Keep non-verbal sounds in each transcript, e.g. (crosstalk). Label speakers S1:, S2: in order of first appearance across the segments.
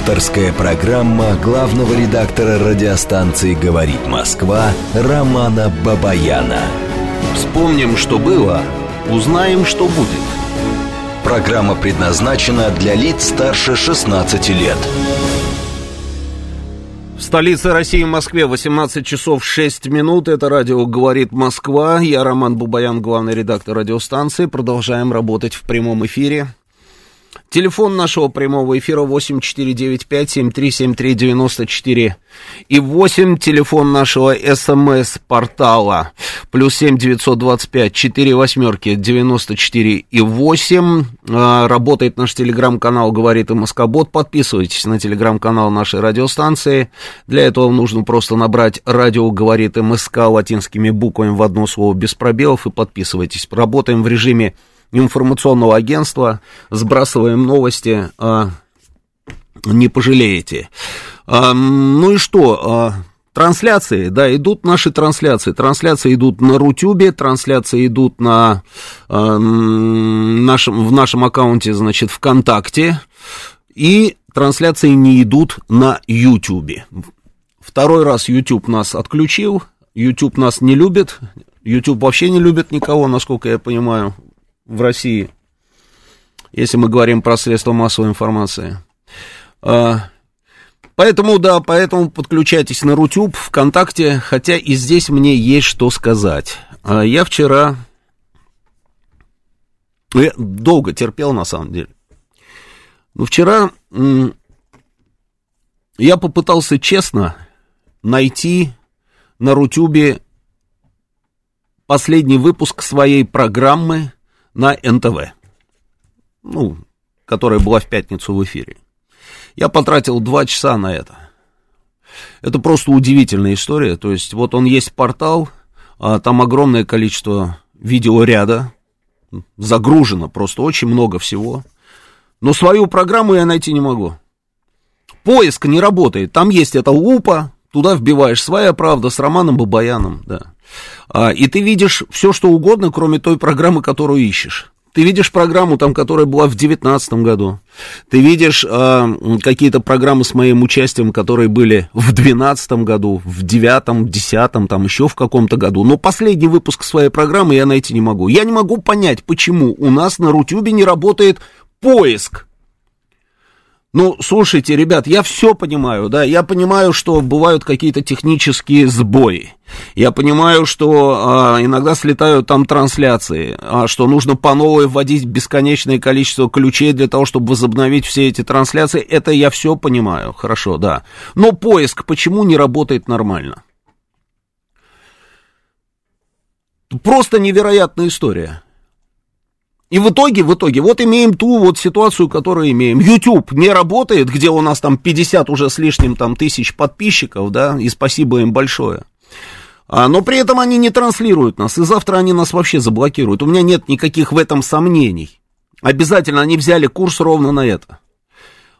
S1: Авторская программа главного редактора радиостанции «Говорит Москва» Романа Бабаяна. Вспомним, что было, узнаем, что будет. Программа предназначена для лиц старше 16 лет.
S2: В столице России, Москве, 18 часов 6 минут. Это радио «Говорит Москва». Я Роман Бубаян, главный редактор радиостанции. Продолжаем работать в прямом эфире. Телефон нашего прямого эфира 8495-7373-94 и 8, телефон нашего СМС-портала, плюс 7 925 4 восьмерки 94 и 8. А, работает наш телеграм-канал «Говорит и Москобот». Подписывайтесь на телеграм-канал нашей радиостанции. Для этого нужно просто набрать «Радио говорит МСК» латинскими буквами в одно слово без пробелов и подписывайтесь. Работаем в режиме информационного агентства, сбрасываем новости, а, не пожалеете. А, ну и что, а, трансляции, да, идут наши трансляции. Трансляции идут на Рутюбе, трансляции идут на, а, нашем, в нашем аккаунте, значит, ВКонтакте, и трансляции не идут на Ютубе. Второй раз YouTube нас отключил, YouTube нас не любит, YouTube вообще не любит никого, насколько я понимаю в России, если мы говорим про средства массовой информации. А, поэтому, да, поэтому подключайтесь на Рутюб, ВКонтакте, хотя и здесь мне есть что сказать. А, я вчера... Ну, я долго терпел, на самом деле. Но вчера я попытался честно найти на Рутюбе последний выпуск своей программы на НТВ, ну, которая была в пятницу в эфире. Я потратил два часа на это. Это просто удивительная история. То есть, вот он есть портал, а там огромное количество видеоряда, загружено просто очень много всего. Но свою программу я найти не могу. Поиск не работает. Там есть эта лупа, туда вбиваешь своя правда с Романом Бабаяном, да. А, и ты видишь все, что угодно, кроме той программы, которую ищешь. Ты видишь программу, там, которая была в 2019 году. Ты видишь э, какие-то программы с моим участием, которые были в 2012 году, в 2009, 2010, там еще в каком-то году. Но последний выпуск своей программы я найти не могу. Я не могу понять, почему у нас на Рутюбе не работает поиск ну, слушайте, ребят, я все понимаю, да, я понимаю, что бывают какие-то технические сбои. Я понимаю, что а, иногда слетают там трансляции, а, что нужно по новой вводить бесконечное количество ключей для того, чтобы возобновить все эти трансляции. Это я все понимаю, хорошо, да. Но поиск почему не работает нормально? Просто невероятная история. И в итоге, в итоге, вот имеем ту вот ситуацию, которую имеем. YouTube не работает, где у нас там 50 уже с лишним там тысяч подписчиков, да, и спасибо им большое. А, но при этом они не транслируют нас, и завтра они нас вообще заблокируют. У меня нет никаких в этом сомнений. Обязательно они взяли курс ровно на это.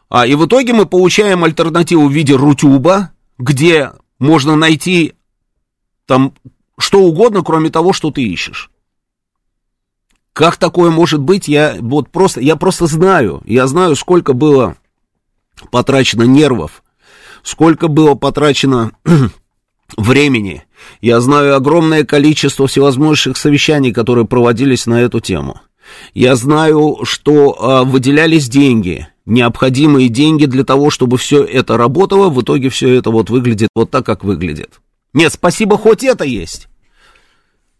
S2: А, и в итоге мы получаем альтернативу в виде Рутюба, где можно найти там что угодно, кроме того, что ты ищешь. Как такое может быть, я вот просто, я просто знаю, я знаю, сколько было потрачено нервов, сколько было потрачено (clears throat) времени. Я знаю огромное количество всевозможных совещаний, которые проводились на эту тему. Я знаю, что а, выделялись деньги, необходимые деньги для того, чтобы все это работало. В итоге все это вот выглядит вот так, как выглядит. Нет, спасибо, хоть это есть.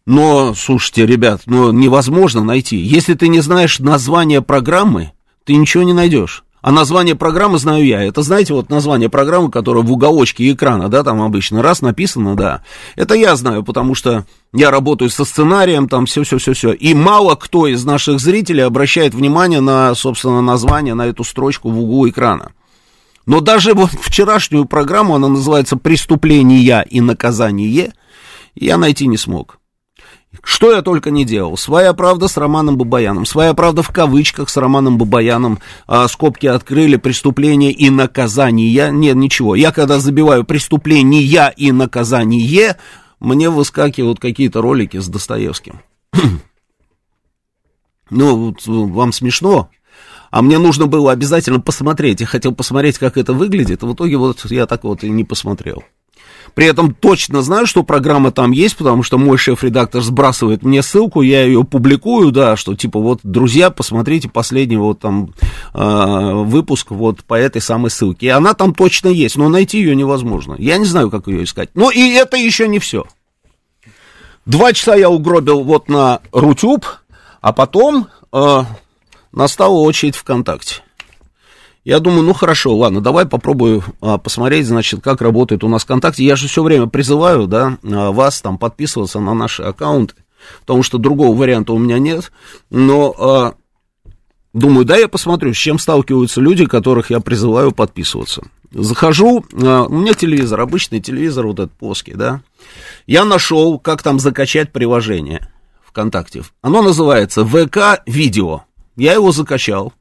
S2: Но, слушайте, ребят, ну невозможно найти. Если ты не знаешь название программы, ты ничего не найдешь. А название программы знаю я. Это, знаете, вот название программы, которая в уголочке экрана, да, там обычно раз написано, да. Это я знаю, потому что я работаю со сценарием, там все-все-все-все. И мало кто из наших зрителей обращает внимание на, собственно, название, на эту строчку в углу экрана. Но даже вот вчерашнюю программу, она называется «Преступление и наказание», я найти не смог. Что я только не делал. Своя правда с Романом Бабаяном. Своя правда в кавычках с Романом Бабаяном. А, скобки открыли преступление и наказание. Нет, ничего. Я когда забиваю преступление и наказание, мне выскакивают какие-то ролики с Достоевским. (clears throat) ну, вам смешно. а мне нужно было обязательно посмотреть, я хотел посмотреть, как это выглядит, в итоге вот я так вот и не посмотрел. При этом точно знаю, что программа там есть, потому что мой шеф-редактор сбрасывает мне ссылку, я ее публикую, да, что типа вот, друзья, посмотрите последний вот там э, выпуск вот по этой самой ссылке. И она там точно есть, но найти ее невозможно. Я не знаю, как ее искать. Но и это еще не все. Два часа я угробил вот на Рутюб, а потом э, настала очередь ВКонтакте. Я думаю, ну хорошо, ладно, давай попробую а, посмотреть, значит, как работает у нас ВКонтакте. Я же все время призываю, да, а, вас там подписываться на наши аккаунты, потому что другого варианта у меня нет. Но а, думаю, да, я посмотрю, с чем сталкиваются люди, которых я призываю подписываться. Захожу, а, у меня телевизор, обычный телевизор, вот этот плоский, да. Я нашел, как там закачать приложение ВКонтакте. Оно называется ВК Видео. Я его закачал.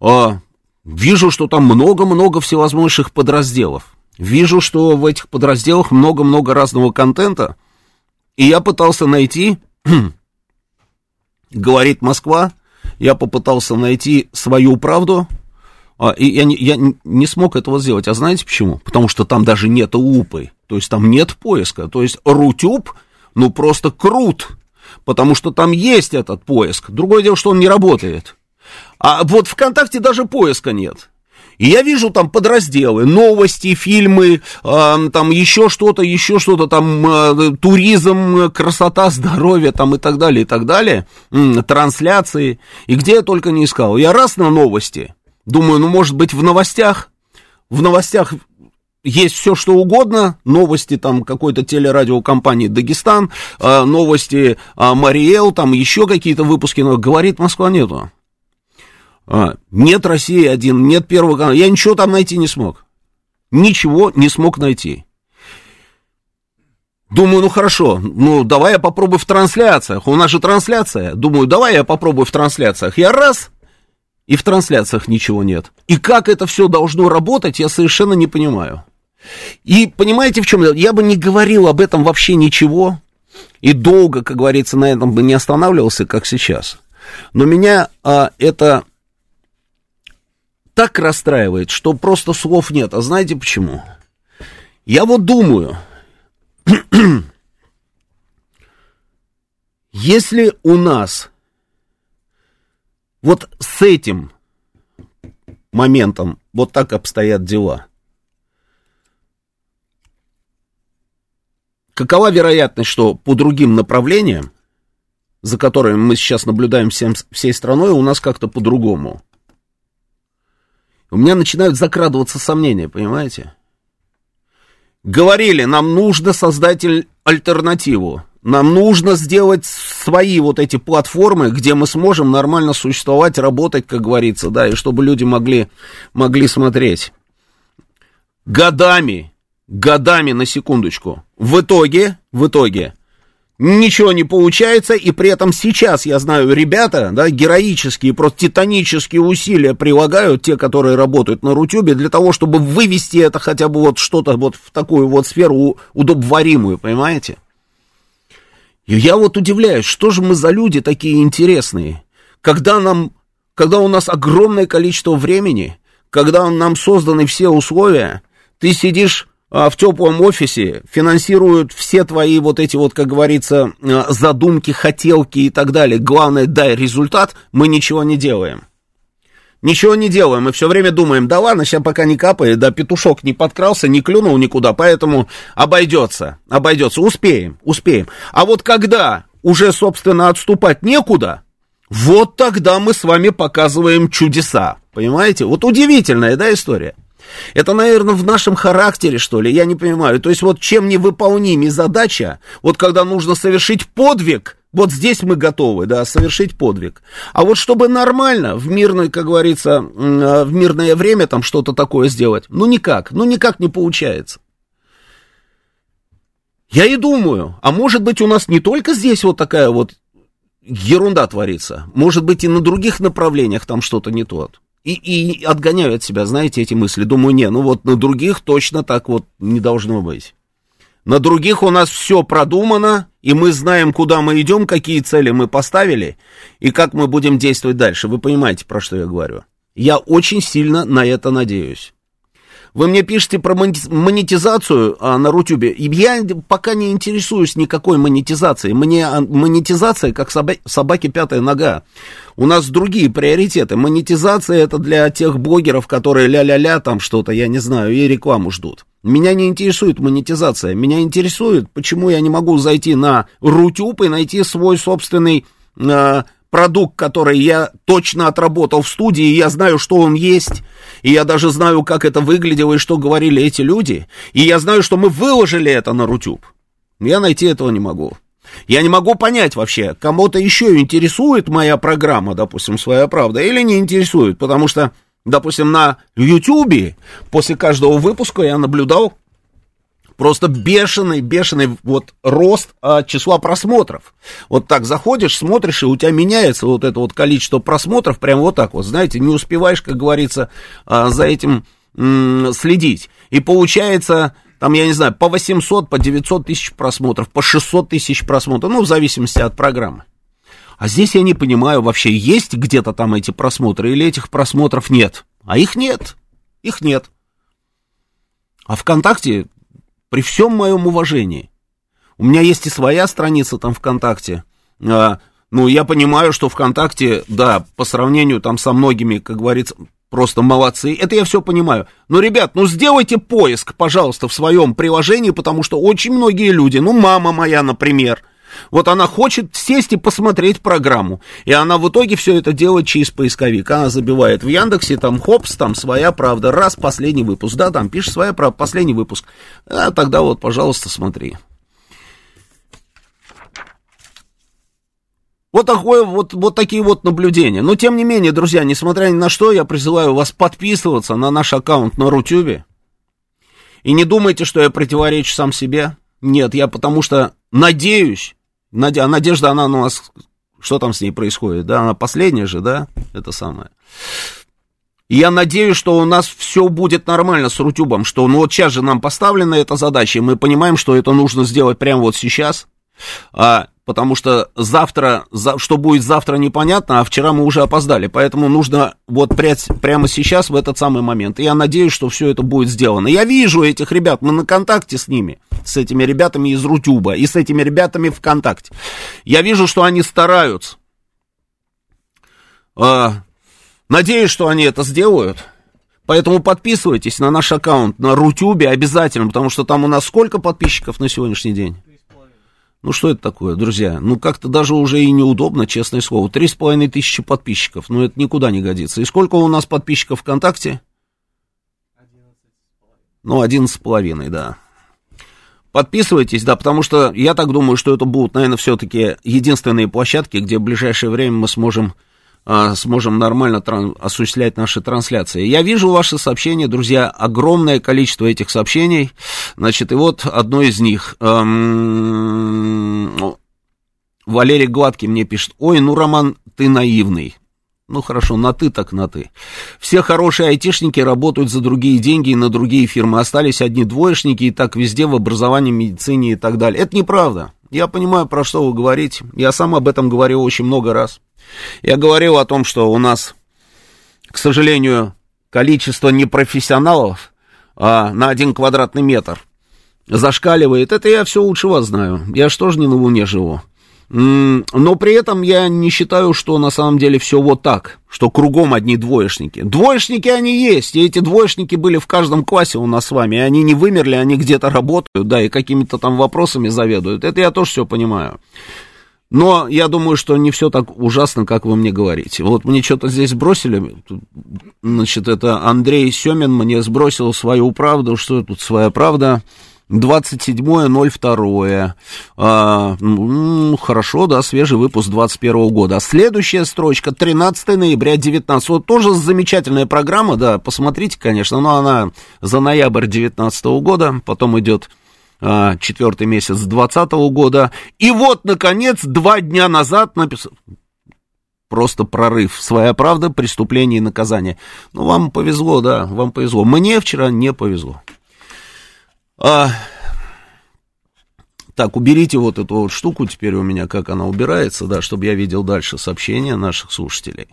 S2: А, Вижу, что там много-много всевозможных подразделов. Вижу, что в этих подразделах много-много разного контента. И я пытался найти, (clears throat) говорит Москва, я попытался найти свою правду, а, и я не, я не смог этого сделать. А знаете почему? Потому что там даже нет УПы, то есть там нет поиска. То есть Рутюб, ну просто крут, потому что там есть этот поиск. Другое дело, что он не работает. А вот ВКонтакте даже поиска нет. И я вижу там подразделы, новости, фильмы, э, там еще что-то, еще что-то, там э, туризм, красота, здоровье, там и так далее, и так далее, э, трансляции. И где я только не искал. Я раз на новости, думаю, ну, может быть, в новостях, в новостях есть все, что угодно, новости там какой-то телерадиокомпании Дагестан, э, новости э, Мариэл, там еще какие-то выпуски, но говорит Москва нету. А, нет России один, нет Первого канала. Я ничего там найти не смог. Ничего не смог найти. Думаю, ну хорошо, ну давай я попробую в трансляциях. У нас же трансляция. Думаю, давай я попробую в трансляциях. Я раз, и в трансляциях ничего нет. И как это все должно работать, я совершенно не понимаю. И понимаете, в чем дело? Я бы не говорил об этом вообще ничего. И долго, как говорится, на этом бы не останавливался, как сейчас. Но меня а, это так расстраивает, что просто слов нет. А знаете почему? Я вот думаю, (clears throat) если у нас вот с этим моментом вот так обстоят дела, какова вероятность, что по другим направлениям, за которыми мы сейчас наблюдаем всем, всей страной, у нас как-то по-другому? У меня начинают закрадываться сомнения, понимаете? Говорили, нам нужно создать альтернативу. Нам нужно сделать свои вот эти платформы, где мы сможем нормально существовать, работать, как говорится, да, и чтобы люди могли, могли смотреть. Годами, годами, на секундочку. В итоге, в итоге, ничего не получается, и при этом сейчас, я знаю, ребята, да, героические, просто титанические усилия прилагают, те, которые работают на Рутюбе, для того, чтобы вывести это хотя бы вот что-то вот в такую вот сферу удобоваримую, понимаете? И я вот удивляюсь, что же мы за люди такие интересные, когда нам, когда у нас огромное количество времени, когда нам созданы все условия, ты сидишь в теплом офисе, финансируют все твои вот эти вот, как говорится, а, задумки, хотелки и так далее. Главное, дай результат, мы ничего не делаем. Ничего не делаем, мы все время думаем, да ладно, сейчас пока не капает, да петушок не подкрался, не клюнул никуда, поэтому обойдется, обойдется, успеем, успеем. А вот когда уже, собственно, отступать некуда, вот тогда мы с вами показываем чудеса, понимаете? Вот удивительная, да, история? Это, наверное, в нашем характере, что ли, я не понимаю. То есть вот чем невыполнимее задача, вот когда нужно совершить подвиг, вот здесь мы готовы, да, совершить подвиг. А вот чтобы нормально, в мирное, как говорится, в мирное время там что-то такое сделать, ну никак, ну никак не получается. Я и думаю, а может быть у нас не только здесь вот такая вот ерунда творится, может быть и на других направлениях там что-то не то. И, и отгоняю от себя, знаете, эти мысли. Думаю, не, ну вот на других точно так вот не должно быть. На других у нас все продумано, и мы знаем, куда мы идем, какие цели мы поставили, и как мы будем действовать дальше. Вы понимаете, про что я говорю? Я очень сильно на это надеюсь. Вы мне пишете про монетизацию а, на Рутюбе. Я пока не интересуюсь никакой монетизацией. Мне а, монетизация как собаки, собаки пятая нога. У нас другие приоритеты. Монетизация это для тех блогеров, которые ля-ля-ля там что-то, я не знаю, и рекламу ждут. Меня не интересует монетизация. Меня интересует, почему я не могу зайти на Рутюб и найти свой собственный э, продукт, который я точно отработал в студии, и я знаю, что он есть, и я даже знаю, как это выглядело и что говорили эти люди, и я знаю, что мы выложили это на Рутюб. Я найти этого не могу. Я не могу понять вообще, кому-то еще интересует моя программа, допустим, «Своя правда», или не интересует, потому что, допустим, на Ютубе после каждого выпуска я наблюдал Просто бешеный, бешеный вот рост а, числа просмотров. Вот так заходишь, смотришь, и у тебя меняется вот это вот количество просмотров, прям вот так вот, знаете, не успеваешь, как говорится, а, за этим м- следить. И получается, там, я не знаю, по 800, по 900 тысяч просмотров, по 600 тысяч просмотров, ну, в зависимости от программы. А здесь я не понимаю, вообще есть где-то там эти просмотры или этих просмотров нет. А их нет, их нет. А ВКонтакте при всем моем уважении. У меня есть и своя страница там ВКонтакте. А, ну, я понимаю, что ВКонтакте, да, по сравнению там со многими, как говорится, просто молодцы. Это я все понимаю. Но, ребят, ну сделайте поиск, пожалуйста, в своем приложении, потому что очень многие люди, ну, мама моя, например, вот она хочет сесть и посмотреть программу. И она в итоге все это делает через поисковик. Она забивает в Яндексе, там, хопс, там, своя правда, раз, последний выпуск. Да, там пишет своя правда, последний выпуск. А тогда вот, пожалуйста, смотри. Вот, такое, вот, вот такие вот наблюдения. Но, тем не менее, друзья, несмотря ни на что, я призываю вас подписываться на наш аккаунт на Рутюбе. И не думайте, что я противоречу сам себе. Нет, я потому что надеюсь, Надя, а Надежда, она у нас, что там с ней происходит, да, она последняя же, да, это самое. я надеюсь, что у нас все будет нормально с Рутюбом, что ну вот сейчас же нам поставлена эта задача, и мы понимаем, что это нужно сделать прямо вот сейчас, а, потому что завтра, за, что будет завтра непонятно, а вчера мы уже опоздали, поэтому нужно вот прять, прямо сейчас, в этот самый момент. И я надеюсь, что все это будет сделано. Я вижу этих ребят, мы на контакте с ними, с этими ребятами из Рутюба и с этими ребятами ВКонтакте. Я вижу, что они стараются. А, надеюсь, что они это сделают. Поэтому подписывайтесь на наш аккаунт на Рутюбе обязательно, потому что там у нас сколько подписчиков на сегодняшний день? Ну, что это такое, друзья? Ну, как-то даже уже и неудобно, честное слово. Три с половиной тысячи подписчиков. Ну, это никуда не годится. И сколько у нас подписчиков ВКонтакте? Ну, одиннадцать с половиной, да. Подписывайтесь, да, потому что я так думаю, что это будут, наверное, все-таки единственные площадки, где в ближайшее время мы сможем а, сможем нормально тран- осуществлять наши трансляции. Я вижу ваши сообщения, друзья, огромное количество этих сообщений. Значит, и вот одно из них. Эм, Валерий Гладкий мне пишет, ой, ну, Роман, ты наивный. Ну хорошо, на ты так на ты. Все хорошие айтишники работают за другие деньги и на другие фирмы. Остались одни двоечники и так везде в образовании, медицине и так далее. Это неправда. Я понимаю, про что вы говорите. Я сам об этом говорил очень много раз. Я говорил о том, что у нас, к сожалению, количество непрофессионалов а, на один квадратный метр зашкаливает. Это я все лучше вас знаю. Я же тоже не на Луне живу. Но при этом я не считаю, что на самом деле все вот так, что кругом одни двоечники. Двоечники они есть, и эти двоечники были в каждом классе у нас с вами, они не вымерли, они где-то работают, да, и какими-то там вопросами заведуют. Это я тоже все понимаю. Но я думаю, что не все так ужасно, как вы мне говорите. Вот мне что-то здесь бросили, значит, это Андрей Семин мне сбросил свою правду, что тут своя правда. 27.02. А, ну, хорошо, да, свежий выпуск 21 года. Следующая строчка 13 ноября 19. Вот тоже замечательная программа, да, посмотрите, конечно, но она за ноябрь 19 года, потом идет четвертый месяц 2020 года. И вот, наконец, два дня назад написал... Просто прорыв. Своя правда, преступление и наказание. Ну, вам повезло, да, вам повезло. Мне вчера не повезло. А, Так, уберите вот эту вот штуку теперь у меня, как она убирается, да, чтобы я видел дальше сообщения наших слушателей.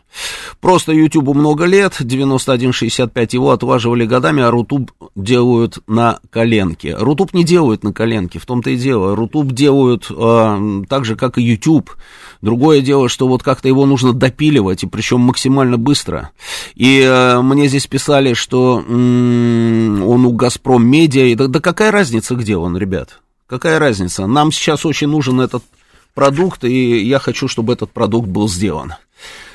S2: Просто Ютубу много лет, 9165 его отваживали годами, а Рутуб делают на коленке. Рутуб не делают на коленке, в том-то и дело. Рутуб делают э, так же, как и YouTube. Другое дело, что вот как-то его нужно допиливать, и причем максимально быстро. И э, мне здесь писали, что м- он у Газпром Медиа. Да, да какая разница, где он, ребят? Какая разница? Нам сейчас очень нужен этот продукт, и я хочу, чтобы этот продукт был сделан.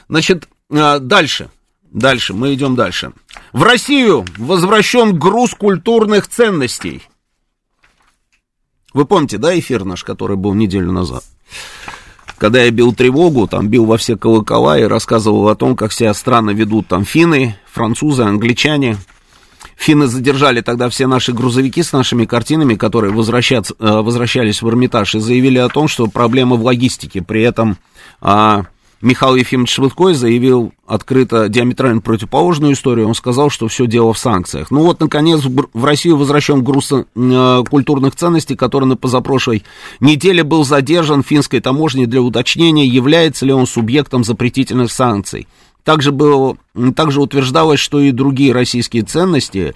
S2: Значит, а, дальше. Дальше, мы идем дальше. В Россию возвращен груз культурных ценностей. Вы помните, да, эфир наш, который был неделю назад? Когда я бил тревогу, там бил во все колокола и рассказывал о том, как себя странно ведут там финны, французы, англичане – Финны задержали тогда все наши грузовики с нашими картинами, которые э, возвращались в Эрмитаж, и заявили о том, что проблема в логистике. При этом а, Михаил Ефимович Швыдкой заявил открыто диаметрально противоположную историю. Он сказал, что все дело в санкциях. Ну вот, наконец, в Россию возвращен груз э, культурных ценностей, который на позапрошлой неделе был задержан финской таможне для уточнения, является ли он субъектом запретительных санкций. Также, было, также утверждалось, что и другие российские ценности,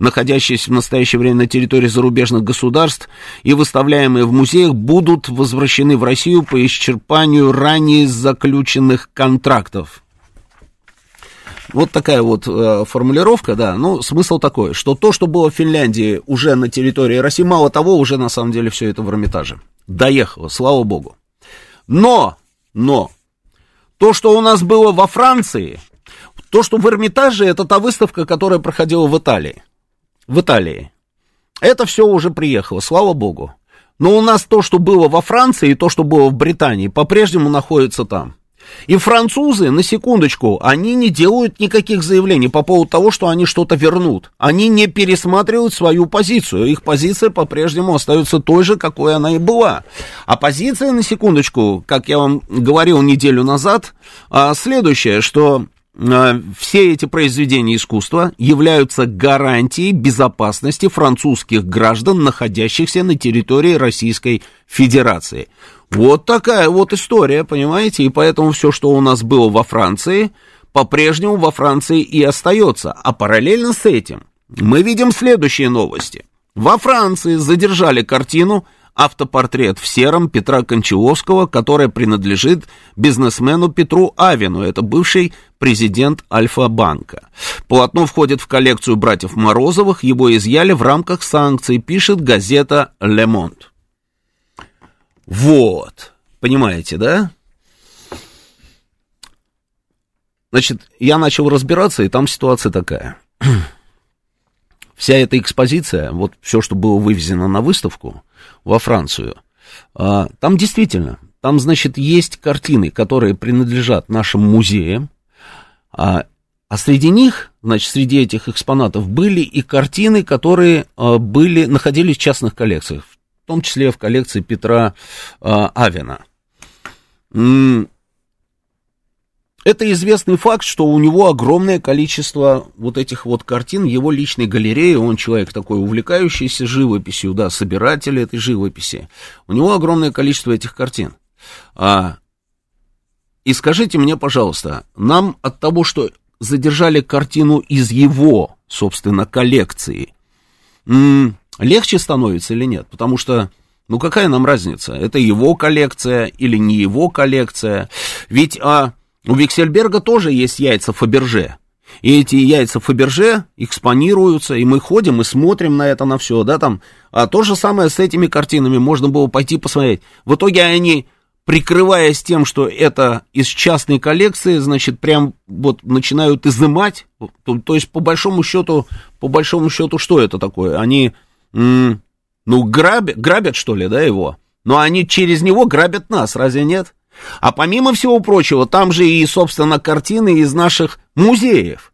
S2: находящиеся в настоящее время на территории зарубежных государств и выставляемые в музеях, будут возвращены в Россию по исчерпанию ранее заключенных контрактов. Вот такая вот э, формулировка, да. Ну, смысл такой, что то, что было в Финляндии уже на территории России, мало того, уже на самом деле все это в Эрмитаже. Доехало, слава богу. Но, но, то, что у нас было во Франции, то, что в Эрмитаже, это та выставка, которая проходила в Италии. В Италии. Это все уже приехало, слава богу. Но у нас то, что было во Франции, и то, что было в Британии, по-прежнему находится там. И французы, на секундочку, они не делают никаких заявлений по поводу того, что они что-то вернут. Они не пересматривают свою позицию. Их позиция по-прежнему остается той же, какой она и была. А позиция, на секундочку, как я вам говорил неделю назад, а, следующая, что а, все эти произведения искусства являются гарантией безопасности французских граждан, находящихся на территории Российской Федерации. Вот такая вот история, понимаете? И поэтому все, что у нас было во Франции, по-прежнему во Франции и остается. А параллельно с этим мы видим следующие новости. Во Франции задержали картину автопортрет в сером Петра Кончаловского, которая принадлежит бизнесмену Петру Авину, это бывший президент Альфа-банка. Полотно входит в коллекцию братьев Морозовых, его изъяли в рамках санкций, пишет газета «Ле Монт». Вот, понимаете, да? Значит, я начал разбираться, и там ситуация такая. (clears throat) Вся эта экспозиция, вот все, что было вывезено на выставку во Францию, а, там действительно, там, значит, есть картины, которые принадлежат нашим музеям, а, а среди них, значит, среди этих экспонатов были и картины, которые а, были, находились в частных коллекциях, в том числе в коллекции Петра э, Авина. Это известный факт, что у него огромное количество вот этих вот картин, его личной галереи, он человек такой увлекающийся живописью, да, собиратель этой живописи. У него огромное количество этих картин. А, и скажите мне, пожалуйста, нам от того, что задержали картину из его, собственно, коллекции, легче становится или нет? Потому что, ну какая нам разница? Это его коллекция или не его коллекция? Ведь а, у Виксельберга тоже есть яйца Фаберже. И эти яйца Фаберже экспонируются, и мы ходим и смотрим на это, на все, да, там. А то же самое с этими картинами можно было пойти посмотреть. В итоге они, прикрываясь тем, что это из частной коллекции, значит, прям вот начинают изымать. То, то есть, по большому счету, по большому счету, что это такое? Они ну, грабят, грабят, что ли, да, его? Но они через него грабят нас, разве нет? А помимо всего прочего, там же и, собственно, картины из наших музеев.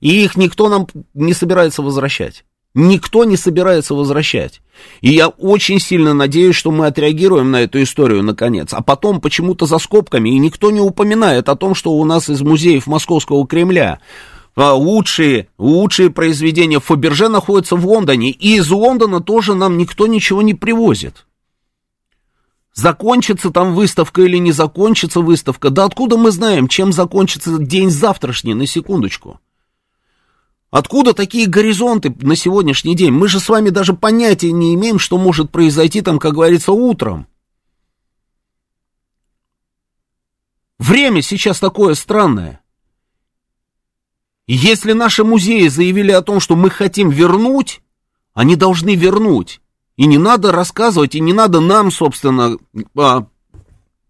S2: И их никто нам не собирается возвращать. Никто не собирается возвращать. И я очень сильно надеюсь, что мы отреагируем на эту историю наконец. А потом почему-то за скобками, и никто не упоминает о том, что у нас из музеев Московского Кремля лучшие, лучшие произведения Фаберже находятся в Лондоне, и из Лондона тоже нам никто ничего не привозит. Закончится там выставка или не закончится выставка? Да откуда мы знаем, чем закончится день завтрашний, на секундочку? Откуда такие горизонты на сегодняшний день? Мы же с вами даже понятия не имеем, что может произойти там, как говорится, утром. Время сейчас такое странное. И если наши музеи заявили о том, что мы хотим вернуть, они должны вернуть. И не надо рассказывать, и не надо нам, собственно, а,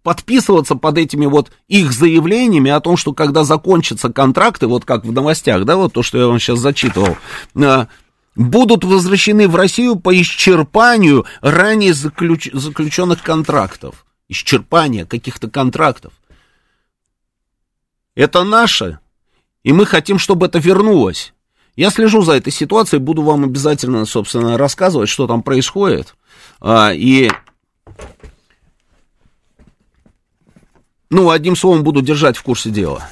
S2: подписываться под этими вот их заявлениями о том, что когда закончатся контракты, вот как в новостях, да, вот то, что я вам сейчас зачитывал, а, будут возвращены в Россию по исчерпанию ранее заключ... заключенных контрактов. Исчерпание каких-то контрактов. Это наше, и мы хотим, чтобы это вернулось. Я слежу за этой ситуацией, буду вам обязательно, собственно, рассказывать, что там происходит. А, и, ну, одним словом, буду держать в курсе дела.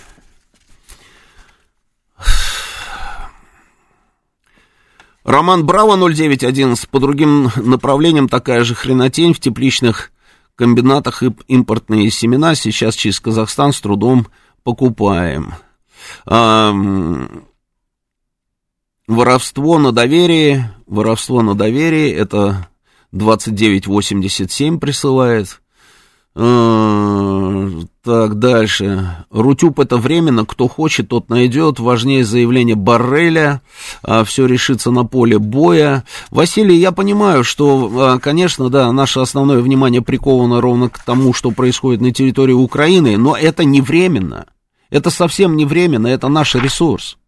S2: Роман Браво 0911 по другим направлениям такая же хренотень в тепличных комбинатах и импортные семена сейчас через Казахстан с трудом покупаем. Воровство на доверии, воровство на доверии, это 2987 присылает. А, так, дальше. Рутюб это временно, кто хочет, тот найдет. Важнее заявление Барреля. А, все решится на поле боя. Василий, я понимаю, что, а, конечно, да, наше основное внимание приковано ровно к тому, что происходит на территории Украины, но это не временно. Это совсем не временно, это наш ресурс.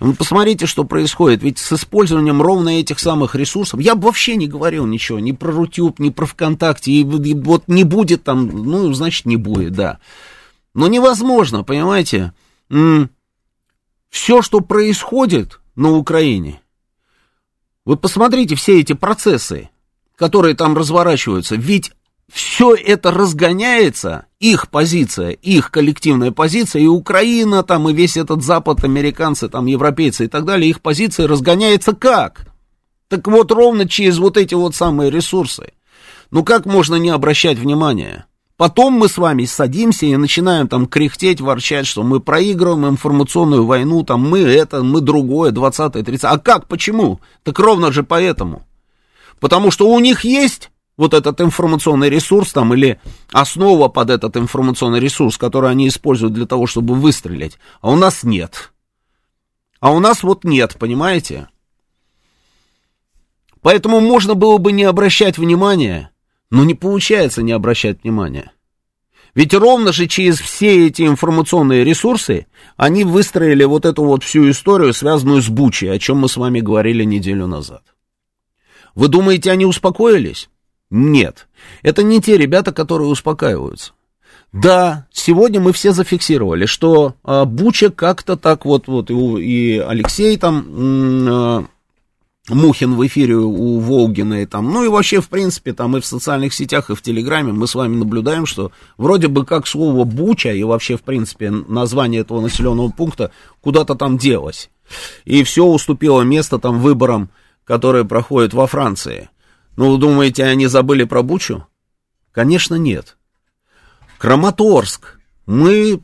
S2: Вы посмотрите, что происходит. Ведь с использованием ровно этих самых ресурсов, я бы вообще не говорил ничего, ни про Рутюб, ни про ВКонтакте, и, и вот не будет там, ну, значит, не будет, да. Но невозможно, понимаете, все, что происходит на Украине, вы посмотрите все эти процессы, которые там разворачиваются, ведь все это разгоняется, их позиция, их коллективная позиция, и Украина там, и весь этот Запад, американцы, там, европейцы и так далее, их позиция разгоняется как? Так вот, ровно через вот эти вот самые ресурсы. Ну как можно не обращать внимания? Потом мы с вами садимся и начинаем там кряхтеть, ворчать, что мы проигрываем информационную войну, там мы это, мы другое, 20-е, 30 А как, почему? Так ровно же поэтому. Потому что у них есть вот этот информационный ресурс там или основа под этот информационный ресурс, который они используют для того, чтобы выстрелить, а у нас нет. А у нас вот нет, понимаете? Поэтому можно было бы не обращать внимания, но не получается не обращать внимания. Ведь ровно же через все эти информационные ресурсы они выстроили вот эту вот всю историю, связанную с Бучей, о чем мы с вами говорили неделю назад. Вы думаете, они успокоились? Нет. Это не те ребята, которые успокаиваются. Да, сегодня мы все зафиксировали, что а, Буча как-то так вот, вот и, и Алексей там, а, Мухин в эфире у Волгина и там, ну и вообще, в принципе, там и в социальных сетях, и в Телеграме мы с вами наблюдаем, что вроде бы как слово Буча и вообще, в принципе, название этого населенного пункта куда-то там делось. И все уступило место там выборам, которые проходят во Франции. Ну, думаете, они забыли про Бучу? Конечно, нет. Краматорск. Мы...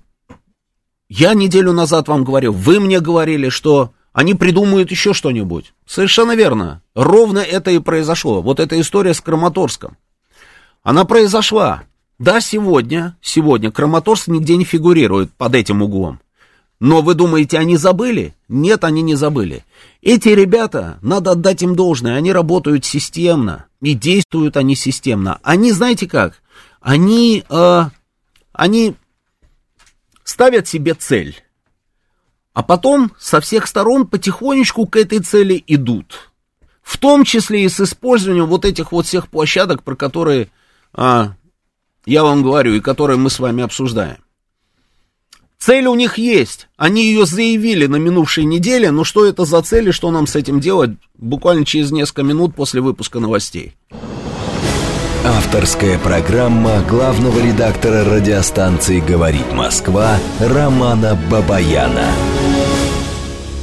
S2: Я неделю назад вам говорил, вы мне говорили, что они придумают еще что-нибудь. Совершенно верно. Ровно это и произошло. Вот эта история с Краматорском. Она произошла. Да, сегодня, сегодня Краматорск нигде не фигурирует под этим углом. Но вы думаете, они забыли? Нет, они не забыли. Эти ребята, надо отдать им должное, они работают системно. И действуют они системно. Они, знаете как? Они, э, они ставят себе цель. А потом со всех сторон потихонечку к этой цели идут. В том числе и с использованием вот этих вот всех площадок, про которые а, я вам говорю и которые мы с вами обсуждаем. Цель у них есть. Они ее заявили на минувшей неделе, но что это за цель и что нам с этим делать, буквально через несколько минут после выпуска новостей.
S1: Авторская программа главного редактора радиостанции «Говорит Москва» Романа Бабаяна.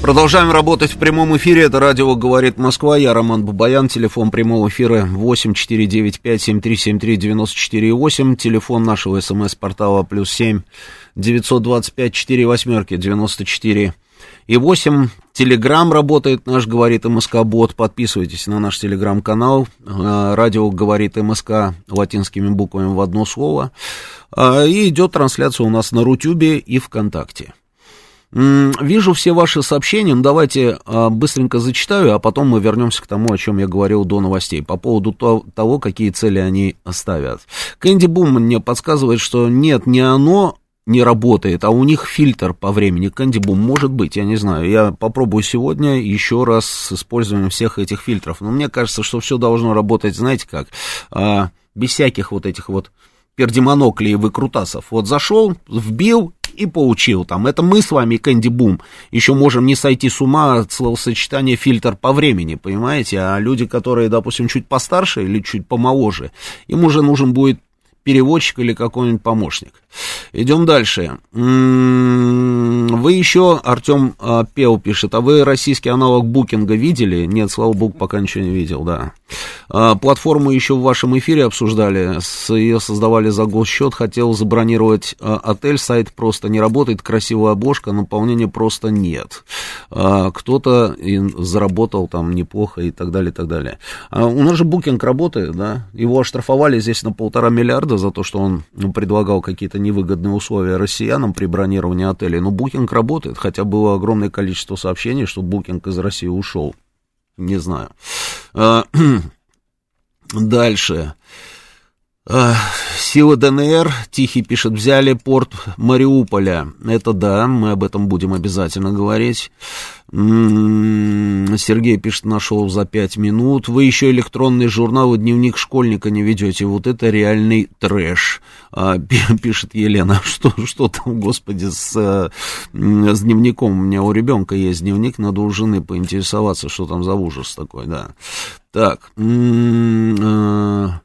S2: Продолжаем работать в прямом эфире. Это радио «Говорит Москва». Я Роман Бабаян. Телефон прямого эфира 8495-7373-94,8. Телефон нашего смс-портала плюс 7 925 4 восьмерки 94 и 8. Телеграм работает наш «Говорит МСК» бот. Подписывайтесь на наш телеграм-канал. Э, радио «Говорит МСК» латинскими буквами в одно слово. Э, и идет трансляция у нас на Рутюбе и ВКонтакте. Вижу все ваши сообщения, ну, давайте а, быстренько зачитаю, а потом мы вернемся к тому, о чем я говорил до новостей, по поводу того, какие цели они ставят. Кэнди Бум мне подсказывает, что нет, не оно не работает, а у них фильтр по времени. Кэнди Бум, может быть, я не знаю. Я попробую сегодня еще раз с использованием всех этих фильтров. Но мне кажется, что все должно работать, знаете как, а, без всяких вот этих вот пердемоноклей и выкрутасов. Вот зашел, вбил, и получил там. Это мы с вами, Кэнди Бум, еще можем не сойти с ума от словосочетания фильтр по времени, понимаете? А люди, которые, допустим, чуть постарше или чуть помоложе, им уже нужен будет переводчик или какой-нибудь помощник. Идем дальше. М-м, вы еще, Артем а, Пел пишет, а вы российский аналог букинга видели? Нет, слава богу, пока ничего не видел, да. А, платформу еще в вашем эфире обсуждали, ее создавали за госсчет, хотел забронировать а, отель, сайт просто не работает, красивая обложка, наполнения просто нет. Кто-то заработал там неплохо и так далее, и так далее. У нас же букинг работает, да, его оштрафовали здесь на полтора миллиарда за то, что он предлагал какие-то невыгодные условия россиянам при бронировании отелей. Но букинг работает, хотя было огромное количество сообщений, что букинг из России ушел. Не знаю. А, (clears throat) дальше. Силы ДНР, Тихий пишет, взяли порт Мариуполя. Это да, мы об этом будем обязательно говорить. М-м-м, Сергей пишет, нашел за пять минут. Вы еще электронный журнал и дневник школьника не ведете. Вот это реальный трэш. А, (laughs) пишет Елена. (laughs) Что, что там, господи, с, с дневником? У меня у ребенка есть дневник, надо у жены поинтересоваться, что там за ужас такой, да. Так. М-м-м,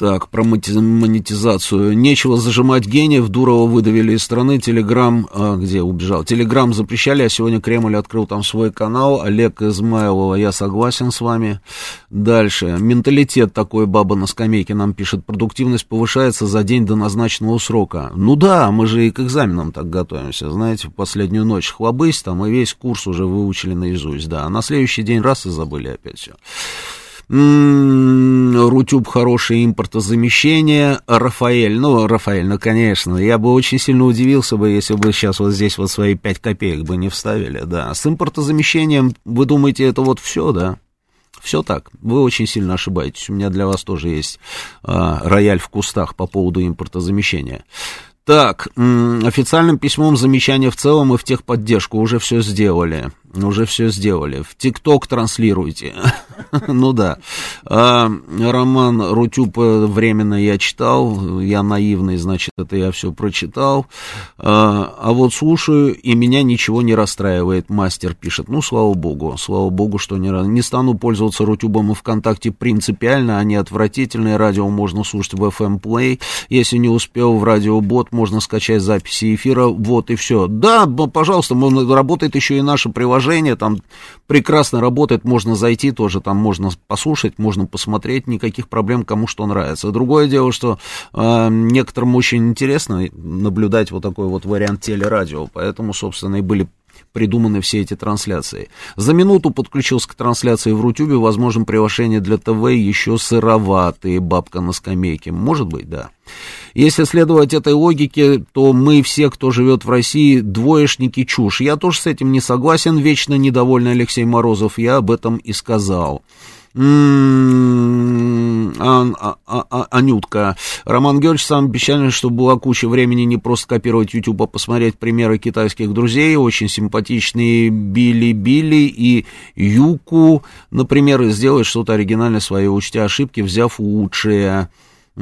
S2: Так, про монетизацию. Нечего зажимать гениев. Дурова выдавили из страны. Телеграм... А, где убежал? Телеграм запрещали, а сегодня Кремль открыл там свой канал. Олег Измайлова, я согласен с вами. Дальше. Менталитет такой баба на скамейке нам пишет. Продуктивность повышается за день до назначенного срока. Ну да, мы же и к экзаменам так готовимся. Знаете, в последнюю ночь хлобысь там, и весь курс уже выучили наизусть. Да, а на следующий день раз и забыли опять все. Рутюб хорошее импортозамещение. Рафаэль, ну, Рафаэль, ну, конечно, я бы очень сильно удивился бы, если бы сейчас вот здесь вот свои 5 копеек бы не вставили, да. С импортозамещением, вы думаете, это вот все, да? Все так. Вы очень сильно ошибаетесь. У меня для вас тоже есть а, рояль в кустах по поводу импортозамещения. Так, официальным письмом замечания в целом и в техподдержку уже все сделали. Уже все сделали. В ТикТок транслируйте. (laughs) ну да. А, роман Рутюб временно я читал. Я наивный, значит, это я все прочитал. А, а вот слушаю, и меня ничего не расстраивает. Мастер пишет. Ну, слава богу. Слава богу, что не, не стану пользоваться Рутюбом и ВКонтакте принципиально. Они отвратительные. Радио можно слушать в FM Play. Если не успел в радиобот, можно скачать записи эфира. Вот и все. Да, пожалуйста, работает еще и наше приложение приложение, там прекрасно работает, можно зайти тоже, там можно послушать, можно посмотреть, никаких проблем, кому что нравится. Другое дело, что э, некоторым очень интересно наблюдать вот такой вот вариант телерадио, поэтому, собственно, и были придуманы все эти трансляции. За минуту подключился к трансляции в Рутюбе, возможно, приглашение для ТВ еще сыроватые, бабка на скамейке. Может быть, да. Если следовать этой логике, то мы все, кто живет в России, двоечники чушь. Я тоже с этим не согласен, вечно недовольный Алексей Морозов, я об этом и сказал. М-м-м, а, а, а, Анютка. Роман Георгиевич сам печально, что была куча времени не просто копировать YouTube, а посмотреть примеры китайских друзей. Очень симпатичные Билли-Билли и Юку, например, сделать что-то оригинальное своей, учтя ошибки, взяв лучшее.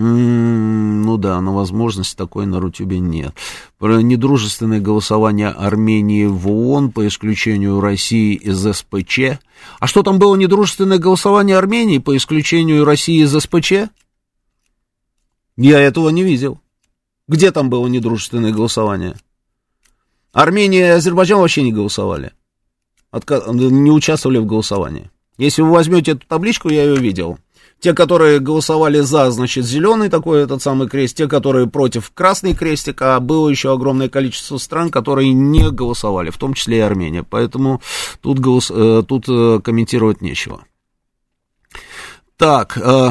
S2: Ну да, но возможности такой на Рутюбе нет. Про недружественное голосование Армении в ООН по исключению России из СПЧ. А что там было недружественное голосование Армении по исключению России из СПЧ? Я этого не видел. Где там было недружественное голосование? Армения и Азербайджан вообще не голосовали. Отка... Не участвовали в голосовании. Если вы возьмете эту табличку, я ее видел. Те, которые голосовали за, значит, зеленый такой этот самый крест, те, которые против красный крестик, а было еще огромное количество стран, которые не голосовали, в том числе и Армения. Поэтому тут, голос, э, тут э, комментировать нечего. Так, э,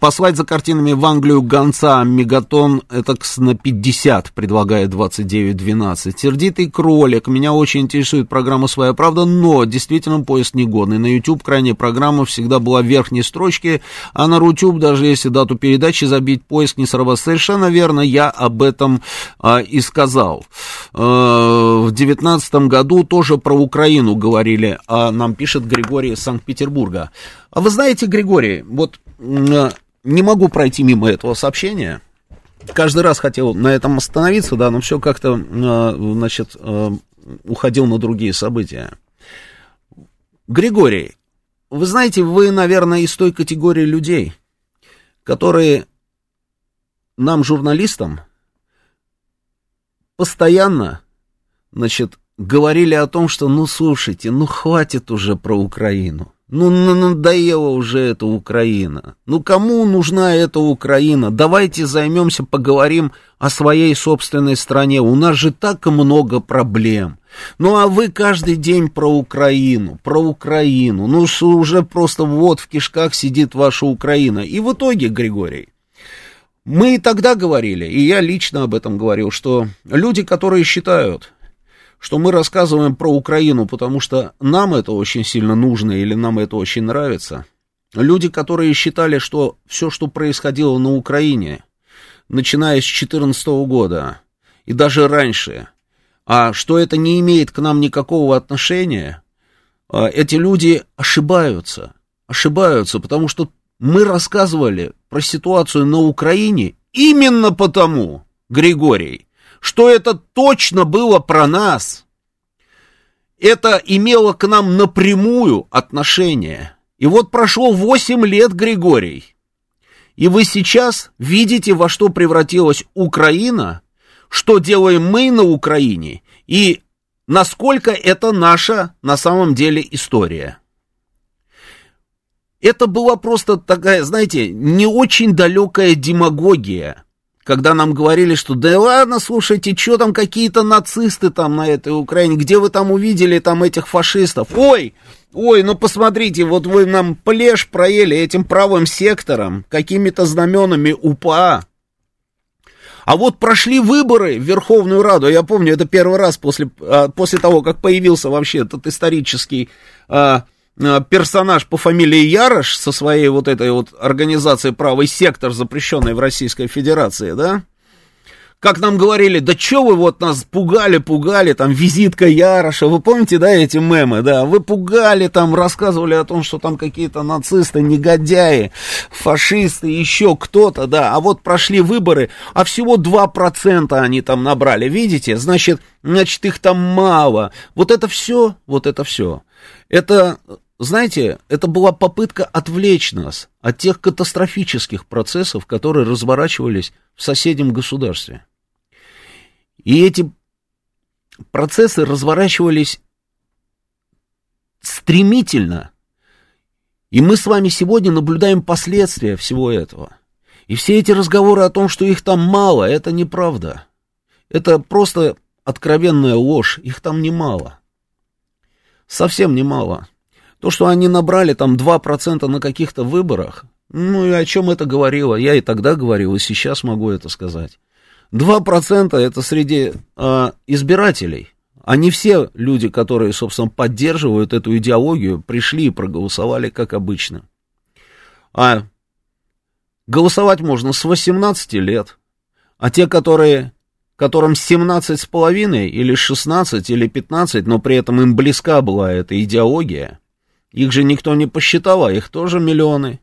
S2: Послать за картинами в Англию гонца Мегатон это на 50, предлагает 2912. Сердитый кролик. Меня очень интересует программа «Своя правда», но действительно поезд негодный. На YouTube крайняя программа всегда была в верхней строчке, а на Рутюб, даже если дату передачи забить, поиск не сработает. Совершенно верно, я об этом а, и сказал. А, в девятнадцатом году тоже про Украину говорили, а нам пишет Григорий из Санкт-Петербурга. А вы знаете, Григорий, вот не могу пройти мимо этого сообщения. Каждый раз хотел на этом остановиться, да, но все как-то, значит, уходил на другие события. Григорий, вы знаете, вы, наверное, из той категории людей, которые нам, журналистам, постоянно, значит, говорили о том, что, ну, слушайте, ну, хватит уже про Украину. Ну, надоела уже эта Украина. Ну, кому нужна эта Украина? Давайте займемся, поговорим о своей собственной стране. У нас же так много проблем. Ну, а вы каждый день про Украину, про Украину. Ну, уже просто вот в кишках сидит ваша Украина. И в итоге, Григорий, мы и тогда говорили, и я лично об этом говорил, что люди, которые считают, что мы рассказываем про Украину, потому что нам это очень сильно нужно или нам это очень нравится. Люди, которые считали, что все, что происходило на Украине, начиная с 2014 года и даже раньше, а что это не имеет к нам никакого отношения, а, эти люди ошибаются. Ошибаются, потому что мы рассказывали про ситуацию на Украине именно потому, Григорий, что это точно было про нас. Это имело к нам напрямую отношение. И вот прошло 8 лет, Григорий. И вы сейчас видите, во что превратилась Украина, что делаем мы на Украине, и насколько это наша на самом деле история. Это была просто такая, знаете, не очень далекая демагогия когда нам говорили, что да ладно, слушайте, что там какие-то нацисты там на этой Украине, где вы там увидели там этих фашистов? Ой, ой, ну посмотрите, вот вы нам плешь проели этим правым сектором, какими-то знаменами УПА. А вот прошли выборы в Верховную Раду, я помню, это первый раз после, а, после того, как появился вообще этот исторический а, персонаж по фамилии Ярош со своей вот этой вот организацией «Правый сектор», запрещенной в Российской Федерации, да? Как нам говорили, да что вы вот нас пугали, пугали, там, визитка Яроша, вы помните, да, эти мемы, да, вы пугали, там, рассказывали о том, что там какие-то нацисты, негодяи, фашисты, еще кто-то, да, а вот прошли выборы, а всего 2% они там набрали, видите, значит, значит, их там мало, вот это все, вот это все, это знаете, это была попытка отвлечь нас от тех катастрофических процессов, которые разворачивались в соседнем государстве. И эти процессы разворачивались стремительно. И мы с вами сегодня наблюдаем последствия всего этого. И все эти разговоры о том, что их там мало, это неправда. Это просто откровенная ложь, их там немало. Совсем немало. То, что они набрали там 2% на каких-то выборах, ну и о чем это говорило? Я и тогда говорил, и сейчас могу это сказать. 2% это среди э, избирателей. Не все люди, которые, собственно, поддерживают эту идеологию, пришли и проголосовали, как обычно. А голосовать можно с 18 лет. А те, которые, которым 17 с половиной, или 16, или 15, но при этом им близка была эта идеология, их же никто не посчитал, а их тоже миллионы.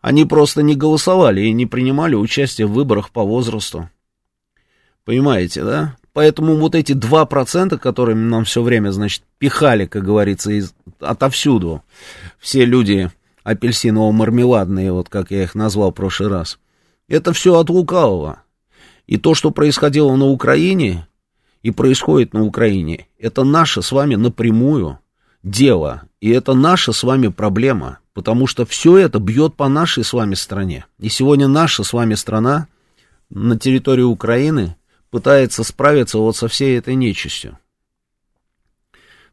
S2: Они просто не голосовали и не принимали участие в выборах по возрасту. Понимаете, да? Поэтому вот эти 2%, которыми нам все время, значит, пихали, как говорится, из, отовсюду, все люди апельсиново-мармеладные, вот как я их назвал в прошлый раз, это все от лукавого. И то, что происходило на Украине, и происходит на Украине, это наше с вами напрямую дело, и это наша с вами проблема, потому что все это бьет по нашей с вами стране. И сегодня наша с вами страна на территории Украины пытается справиться вот со всей этой нечистью.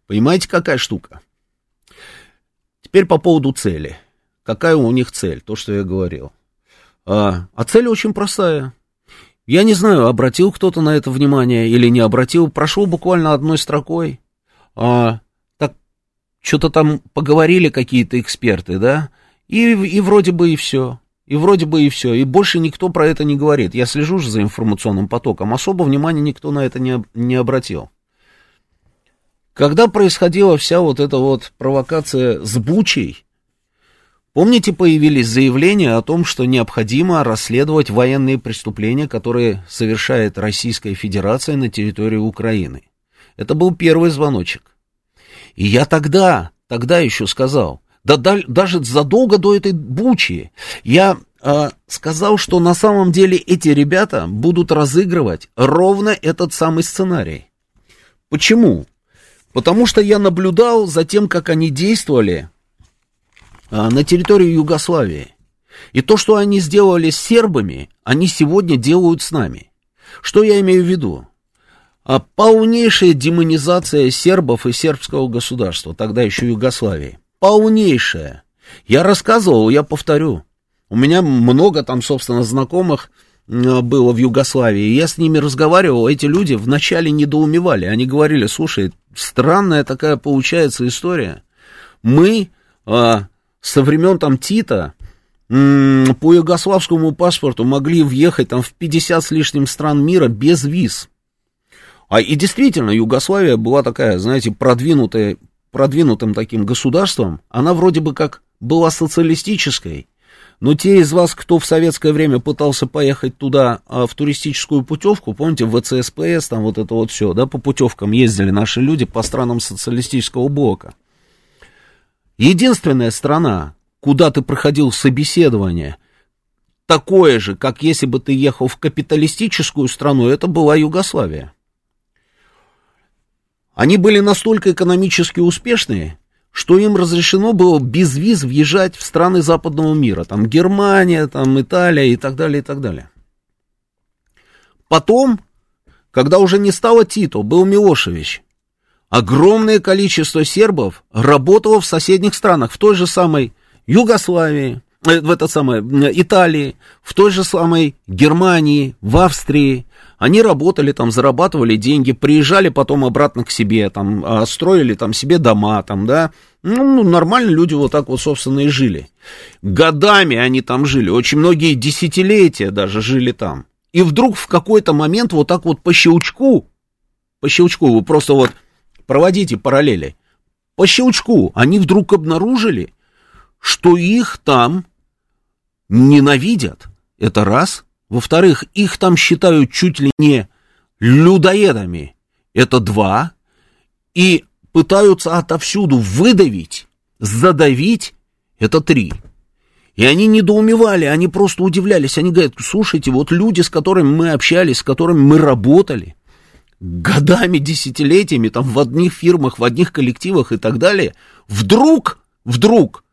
S2: Понимаете, какая штука? Теперь по поводу цели. Какая у них цель? То, что я говорил. А, а цель очень простая. Я не знаю, обратил кто-то на это внимание или не обратил. Прошел буквально одной строкой. А, что-то там поговорили какие-то эксперты, да? И, и вроде бы и все. И вроде бы и все. И больше никто про это не говорит. Я слежу же за информационным потоком. Особо внимания никто на это не, не обратил. Когда происходила вся вот эта вот провокация с Бучей, помните, появились заявления о том, что необходимо расследовать военные преступления, которые совершает Российская Федерация на территории Украины. Это был первый звоночек. И я тогда, тогда еще сказал, да, да даже задолго до этой Бучи, я э, сказал, что на самом деле эти ребята будут разыгрывать ровно этот самый сценарий. Почему? Потому что я наблюдал за тем, как они действовали а, на территории Югославии. И то, что они сделали с сербами, они сегодня делают с нами. Что я имею в виду? А полнейшая демонизация сербов и сербского государства, тогда еще Югославии. Полнейшая. Я рассказывал, я повторю. У меня много там, собственно, знакомых, было в Югославии, я с ними разговаривал, эти люди вначале недоумевали, они говорили, слушай, странная такая получается история, мы а, со времен там Тита по югославскому паспорту могли въехать там в 50 с лишним стран мира без виз. А и действительно, Югославия была такая, знаете, продвинутая, продвинутым таким государством, она вроде бы как была социалистической, но те из вас, кто в советское время пытался поехать туда а, в туристическую путевку, помните, в ВЦСПС, там вот это вот все, да, по путевкам ездили наши люди по странам социалистического блока. Единственная страна, куда ты проходил собеседование, такое же, как если бы ты ехал в капиталистическую страну, это была Югославия. Они были настолько экономически успешные, что им разрешено было без виз въезжать в страны западного мира, там Германия, там Италия и так далее, и так далее. Потом, когда уже не стало Тито, был Милошевич, огромное количество сербов работало в соседних странах, в той же самой Югославии, э, в этой самой Италии, в той же самой Германии, в Австрии, они работали там, зарабатывали деньги, приезжали потом обратно к себе, там, а, строили там себе дома, там, да. Ну, ну, нормально люди вот так вот, собственно, и жили. Годами они там жили, очень многие десятилетия даже жили там. И вдруг в какой-то момент вот так вот по щелчку, по щелчку, вы просто вот проводите параллели, по щелчку они вдруг обнаружили, что их там ненавидят. Это раз. Во-вторых, их там считают чуть ли не людоедами. Это два. И пытаются отовсюду выдавить, задавить. Это три. И они недоумевали, они просто удивлялись. Они говорят, слушайте, вот люди, с которыми мы общались, с которыми мы работали, годами, десятилетиями, там в одних фирмах, в одних коллективах и так далее, вдруг, вдруг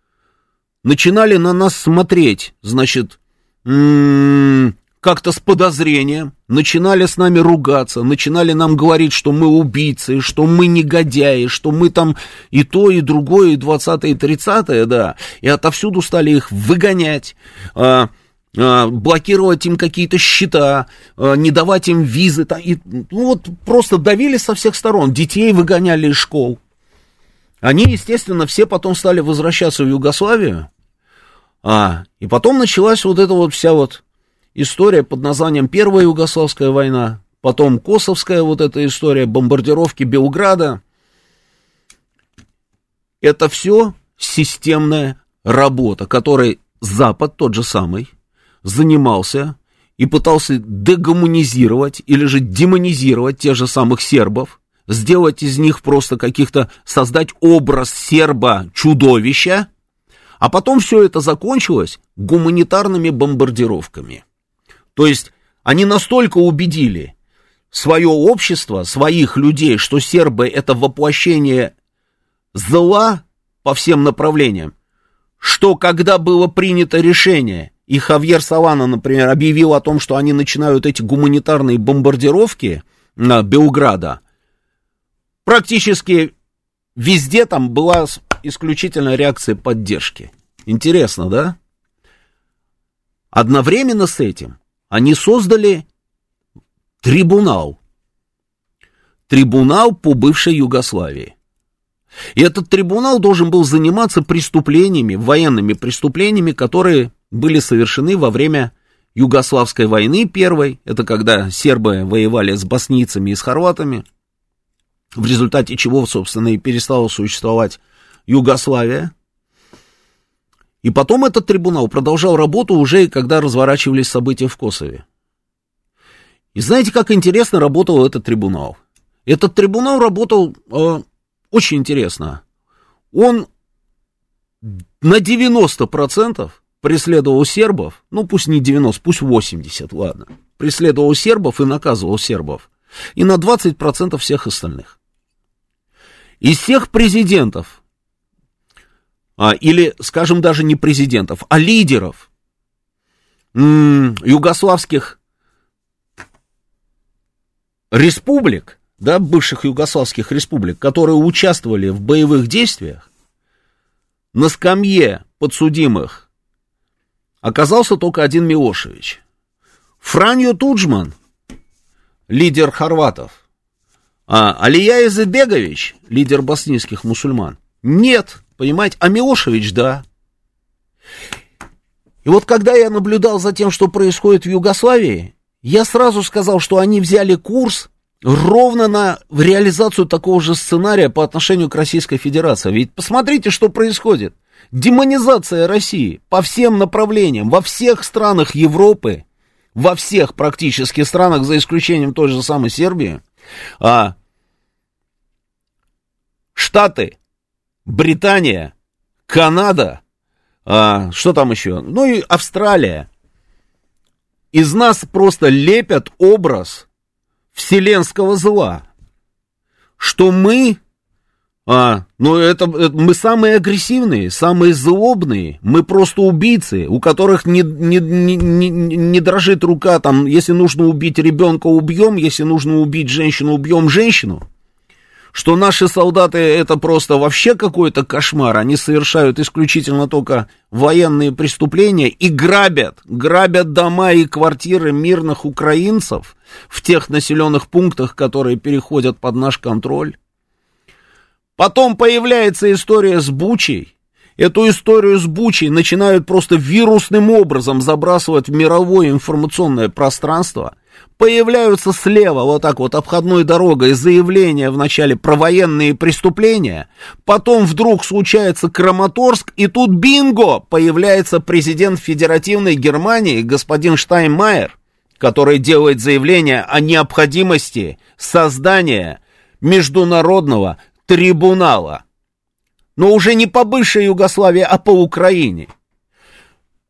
S2: начинали на нас смотреть, значит, м-м, как-то с подозрением, начинали с нами ругаться, начинали нам говорить, что мы убийцы, что мы негодяи, что мы там и то, и другое, и двадцатое, и тридцатое, да, и отовсюду стали их выгонять, а, а, блокировать им какие-то счета, а, не давать им визы, и, ну вот просто давили со всех сторон, детей выгоняли из школ. Они, естественно, все потом стали возвращаться в Югославию, а, и потом началась вот эта вот вся вот история под названием Первая Югославская война, потом Косовская вот эта история, бомбардировки Белграда. Это все системная работа, которой Запад, тот же самый, занимался и пытался дегуманизировать или же демонизировать тех же самых сербов, сделать из них просто каких-то, создать образ серба-чудовища, а потом все это закончилось гуманитарными бомбардировками – то есть они настолько убедили свое общество, своих людей, что сербы это воплощение зла по всем направлениям, что когда было принято решение, и Хавьер Савана, например, объявил о том, что они начинают эти гуманитарные бомбардировки на Белграда, практически везде там была исключительно реакция поддержки. Интересно, да? Одновременно с этим они создали трибунал. Трибунал по бывшей Югославии. И этот трибунал должен был заниматься преступлениями, военными преступлениями, которые были совершены во время Югославской войны первой. Это когда сербы воевали с боснийцами и с хорватами, в результате чего, собственно, и перестала существовать Югославия. И потом этот трибунал продолжал работу уже, когда разворачивались события в Косове. И знаете, как интересно работал этот трибунал? Этот трибунал работал э, очень интересно. Он на 90% преследовал сербов, ну пусть не 90, пусть 80, ладно, преследовал сербов и наказывал сербов, и на 20% всех остальных. Из всех президентов, или, скажем, даже не президентов, а лидеров. Югославских республик, да, бывших югославских республик, которые участвовали в боевых действиях, на скамье подсудимых оказался только один Милошевич. Франjo Туджман, лидер хорватов, а Алия Изебегович, лидер боснийских мусульман, нет, Понимаете? А Милошевич, да. И вот когда я наблюдал за тем, что происходит в Югославии, я сразу сказал, что они взяли курс ровно на в реализацию такого же сценария по отношению к Российской Федерации. Ведь посмотрите, что происходит. Демонизация России по всем направлениям, во всех странах Европы, во всех практически странах, за исключением той же самой Сербии, а, Штаты Британия, Канада, а, что там еще? Ну и Австралия. Из нас просто лепят образ вселенского зла, что мы, а, ну это, это мы самые агрессивные, самые злобные, мы просто убийцы, у которых не, не, не, не, не дрожит рука, там, если нужно убить ребенка, убьем, если нужно убить женщину, убьем женщину что наши солдаты это просто вообще какой-то кошмар, они совершают исключительно только военные преступления и грабят, грабят дома и квартиры мирных украинцев в тех населенных пунктах, которые переходят под наш контроль. Потом появляется история с Бучей. Эту историю с Бучей начинают просто вирусным образом забрасывать в мировое информационное пространство появляются слева вот так вот обходной дорогой заявления вначале про военные преступления, потом вдруг случается Краматорск, и тут бинго, появляется президент Федеративной Германии, господин Штайнмайер, который делает заявление о необходимости создания международного трибунала. Но уже не по бывшей Югославии, а по Украине.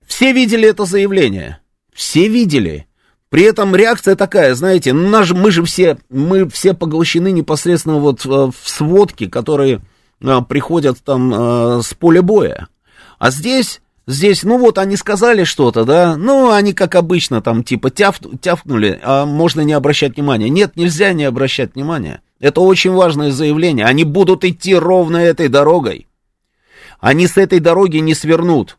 S2: Все видели это заявление. Все видели. При этом реакция такая, знаете, ну, наш, мы же все, мы все поглощены непосредственно вот э, в сводки, которые а, приходят там а, с поля боя. А здесь, здесь, ну вот они сказали что-то, да, ну они как обычно там типа тяф, тяфнули, а можно не обращать внимания. Нет, нельзя не обращать внимания. Это очень важное заявление. Они будут идти ровно этой дорогой. Они с этой дороги не свернут.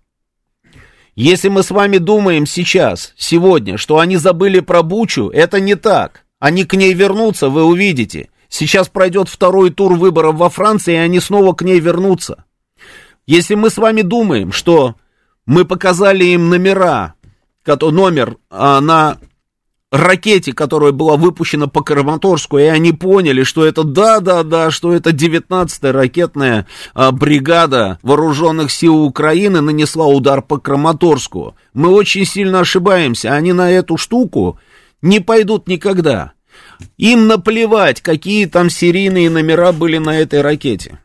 S2: Если мы с вами думаем сейчас, сегодня, что они забыли про Бучу, это не так. Они к ней вернутся, вы увидите. Сейчас пройдет второй тур выборов во Франции, и они снова к ней вернутся. Если мы с вами думаем, что мы показали им номера, номер а, на ракете, которая была выпущена по Краматорску, и они поняли, что это да-да-да, что это 19-я ракетная а, бригада вооруженных сил Украины нанесла удар по Краматорску. Мы очень сильно ошибаемся, они на эту штуку не пойдут никогда. Им наплевать, какие там серийные номера были на этой ракете.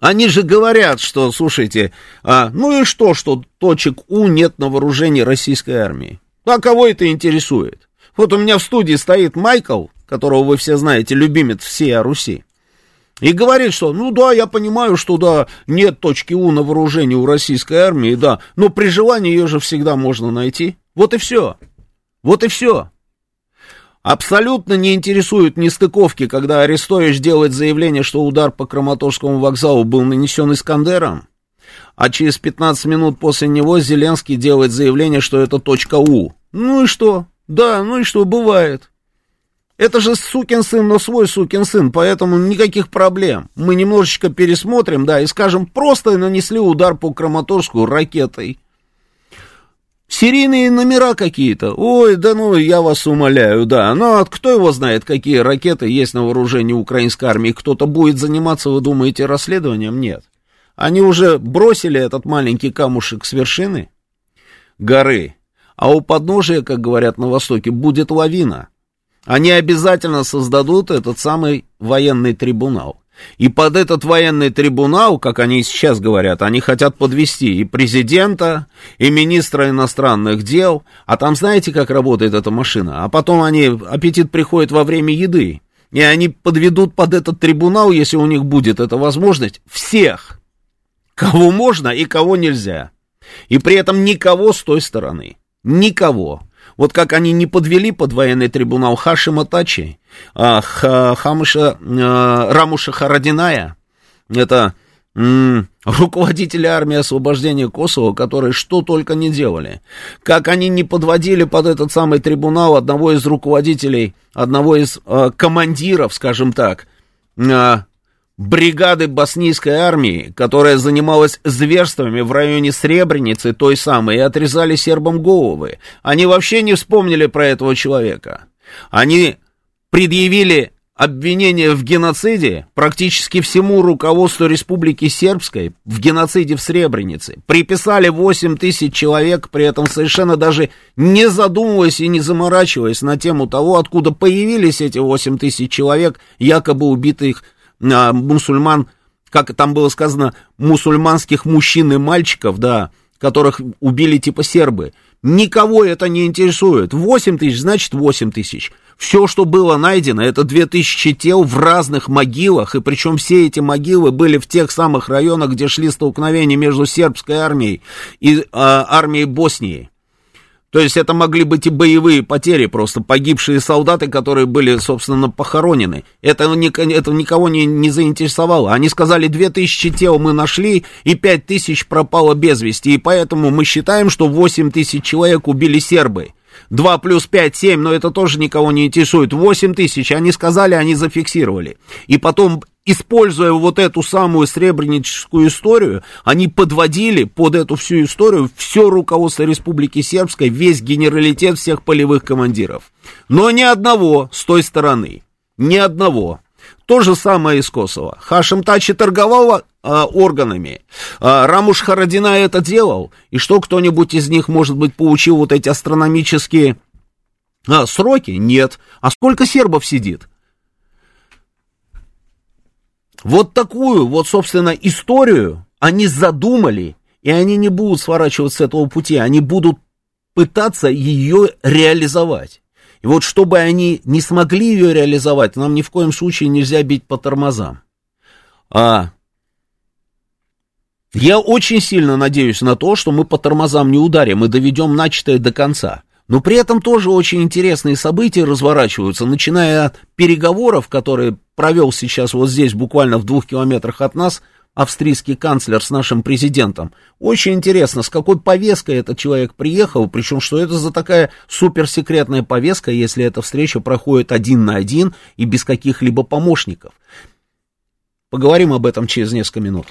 S2: Они же говорят, что, слушайте, а, ну и что, что точек У нет на вооружении российской армии. А кого это интересует? Вот у меня в студии стоит Майкл, которого вы все знаете, любимец всей Руси. И говорит, что, ну да, я понимаю, что да, нет точки У на вооружении у российской армии, да, но при желании ее же всегда можно найти. Вот и все. Вот и все. Абсолютно не интересуют нестыковки, когда Арестович делает заявление, что удар по Краматорскому вокзалу был нанесен Искандером, а через 15 минут после него Зеленский делает заявление, что это точка У. Ну и что? Да, ну и что, бывает. Это же сукин сын, но свой сукин сын, поэтому никаких проблем. Мы немножечко пересмотрим, да, и скажем, просто нанесли удар по Краматорску ракетой. Серийные номера какие-то. Ой, да ну, я вас умоляю, да. Но ну, кто его знает, какие ракеты есть на вооружении украинской армии? Кто-то будет заниматься, вы думаете, расследованием? Нет. Они уже бросили этот маленький камушек с вершины горы. А у подножия, как говорят на Востоке, будет лавина. Они обязательно создадут этот самый военный трибунал. И под этот военный трибунал, как они сейчас говорят, они хотят подвести и президента, и министра иностранных дел. А там знаете, как работает эта машина? А потом они, аппетит приходит во время еды. И они подведут под этот трибунал, если у них будет эта возможность, всех, кого можно и кого нельзя. И при этом никого с той стороны. Никого. Вот как они не подвели под военный трибунал Хашима Тачи, а, ха, Хамыша, а, Рамуша Харадиная, это руководители армии освобождения Косово, которые что только не делали. Как они не подводили под этот самый трибунал одного из руководителей, одного из а, командиров, скажем так, а, бригады боснийской армии, которая занималась зверствами в районе Сребреницы, той самой, и отрезали сербам головы. Они вообще не вспомнили про этого человека. Они предъявили обвинение в геноциде практически всему руководству Республики Сербской в геноциде в Сребренице. Приписали 8 тысяч человек, при этом совершенно даже не задумываясь и не заморачиваясь на тему того, откуда появились эти 8 тысяч человек, якобы убитых а, мусульман, как там было сказано, мусульманских мужчин и мальчиков, да, которых убили типа сербы. Никого это не интересует. 8 тысяч, значит 8 тысяч. Все, что было найдено, это 2000 тел в разных могилах, и причем все эти могилы были в тех самых районах, где шли столкновения между сербской армией и э, армией Боснии. То есть это могли быть и боевые потери, просто погибшие солдаты, которые были, собственно, похоронены. Это, это никого не, не заинтересовало. Они сказали, 2000 тел мы нашли, и 5000 пропало без вести, и поэтому мы считаем, что 8000 человек убили сербы. 2 плюс 5, 7, но это тоже никого не интересует. 8 тысяч, они сказали, они зафиксировали. И потом используя вот эту самую сребреническую историю, они подводили под эту всю историю все руководство Республики Сербской, весь генералитет всех полевых командиров. Но ни одного с той стороны, ни одного. То же самое из Косово. Хашим Тачи торговал а, органами. А, Рамуш Харадина это делал. И что кто-нибудь из них, может быть, получил вот эти астрономические а, сроки? Нет. А сколько сербов сидит? Вот такую вот, собственно, историю они задумали, и они не будут сворачивать с этого пути, они будут пытаться ее реализовать. И вот чтобы они не смогли ее реализовать, нам ни в коем случае нельзя бить по тормозам. А я очень сильно надеюсь на то, что мы по тормозам не ударим и доведем начатое до конца. Но при этом тоже очень интересные события разворачиваются, начиная от переговоров, которые провел сейчас вот здесь, буквально в двух километрах от нас, австрийский канцлер с нашим президентом. Очень интересно, с какой повесткой этот человек приехал, причем что это за такая суперсекретная повестка, если эта встреча проходит один на один и без каких-либо помощников. Поговорим об этом через несколько минут.